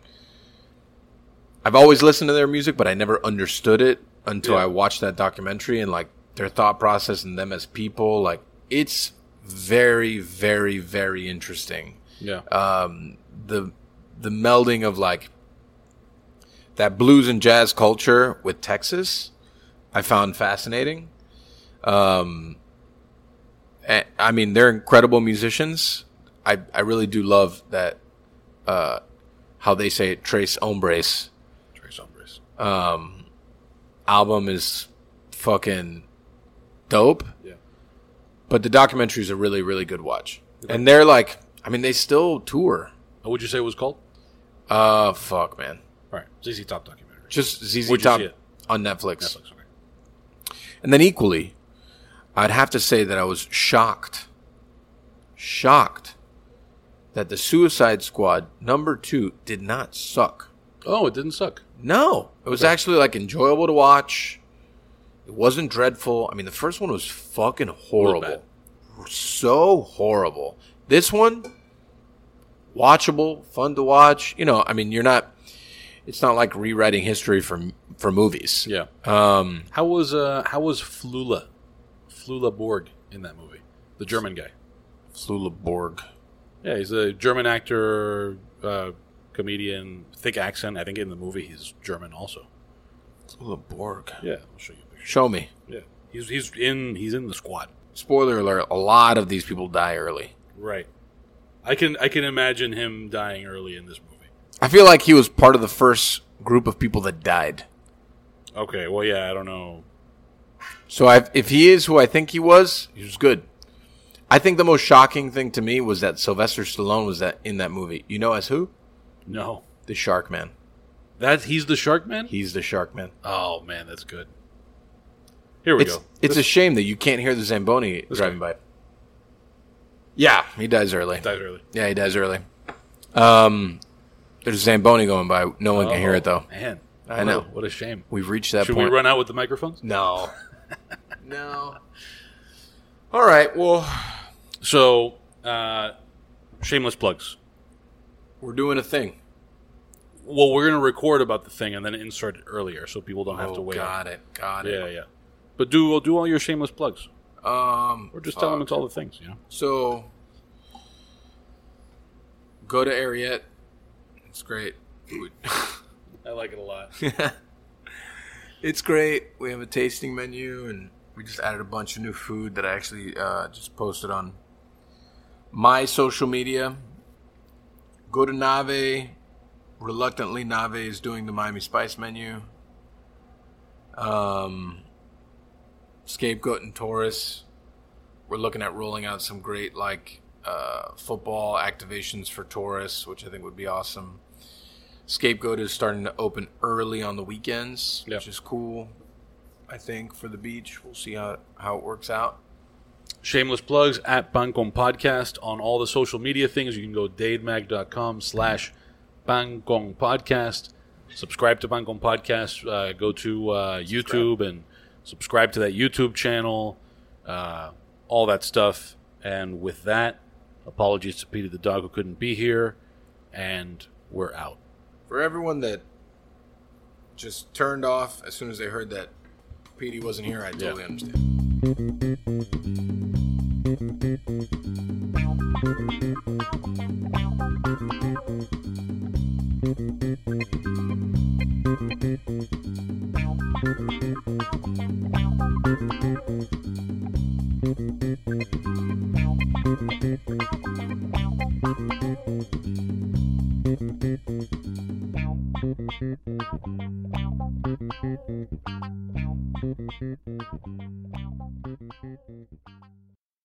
I've always listened to their music, but I never understood it until Yeah. I watched that documentary and like their thought process and them as people. Like it's very, very, very interesting Yeah. um, the the melding of like that blues and jazz culture with Texas, I found fascinating. Um, and, I mean, they're incredible musicians. I I really do love that. Uh, how they say it, Tres Hombres Tres Hombres. um, album is fucking dope. Yeah. But the documentary is a really, really good watch. And they're like, I mean, they still tour. What would you say it was called? Uh, fuck, man. All right. ZZ Top documentary. Just ZZ Where'd Top on Netflix. Netflix. Okay. And then equally, I'd have to say that I was shocked, shocked that the Suicide Squad number two did not suck. Oh, it didn't suck. No, it was actually like enjoyable to watch. It wasn't dreadful. I mean, the first one was fucking horrible. So horrible. This one, watchable, fun to watch. You know, I mean, you're not. It's not like rewriting history for for movies. Yeah. Um, How was uh how was Flula, Flula Borg in that movie? The German guy. Flula Borg. Yeah, he's a German actor, uh, comedian, thick accent. I think in the movie he's German also. Flula Borg. Yeah, I'll show you a picture. Show me. Yeah, he's he's in he's in the squad. Spoiler alert: a lot of these people die early. Right. I can I can imagine him dying early in this movie. I feel like he was part of the first group of people that died. Okay, well yeah, I don't know. So I, if he is who I think he was, he was good. I think the most shocking thing to me was that Sylvester Stallone was that in that movie. You know as who? No. The Shark Man. That he's the Shark Man? He's the Shark Man. Oh man, that's good. Here we It's go. it's a shame that you can't hear the Zamboni driving guy. by. Yeah, he dies early. dies early. Yeah, he dies early. Um, there's a Zamboni going by. No one can hear it though. Man, I know. What a shame. We've reached that Should point. we run out with the microphones? No. *laughs* no. All right. Well, So, uh, shameless plugs. We're doing a thing. Well, we're going to record about the thing and then insert it earlier so people don't have to Oh, wait. got it. Got it. Yeah, yeah. But do we'll do all your shameless plugs, Um, or just tell them fuck. it's all the things. You know. So, go to Ariete. It's great. Food. *laughs* I like it a lot. *laughs* it's great. We have a tasting menu, and we just added a bunch of new food that I actually uh, just posted on my social media. Go to Nave. Reluctantly, Nave is doing the Miami Spice menu. Um, Scapegoat and Taurus. We're looking at rolling out some great like uh, football activations for Taurus, which I think would be awesome. Scapegoat is starting to open early on the weekends, Yeah. which is cool. I think for the beach, we'll see how how it works out. Shameless plugs at Pan Con Podcast on all the social media things. You can go dademag.com slash Pan Con Podcast. Subscribe to Pan Con Podcast. Uh, go to uh, YouTube and subscribe to that YouTube channel. Uh, all that stuff. And with that, apologies to Peter the dog who couldn't be here. And we're out. For everyone that just turned off as soon as they heard that Petey wasn't here, I totally understand.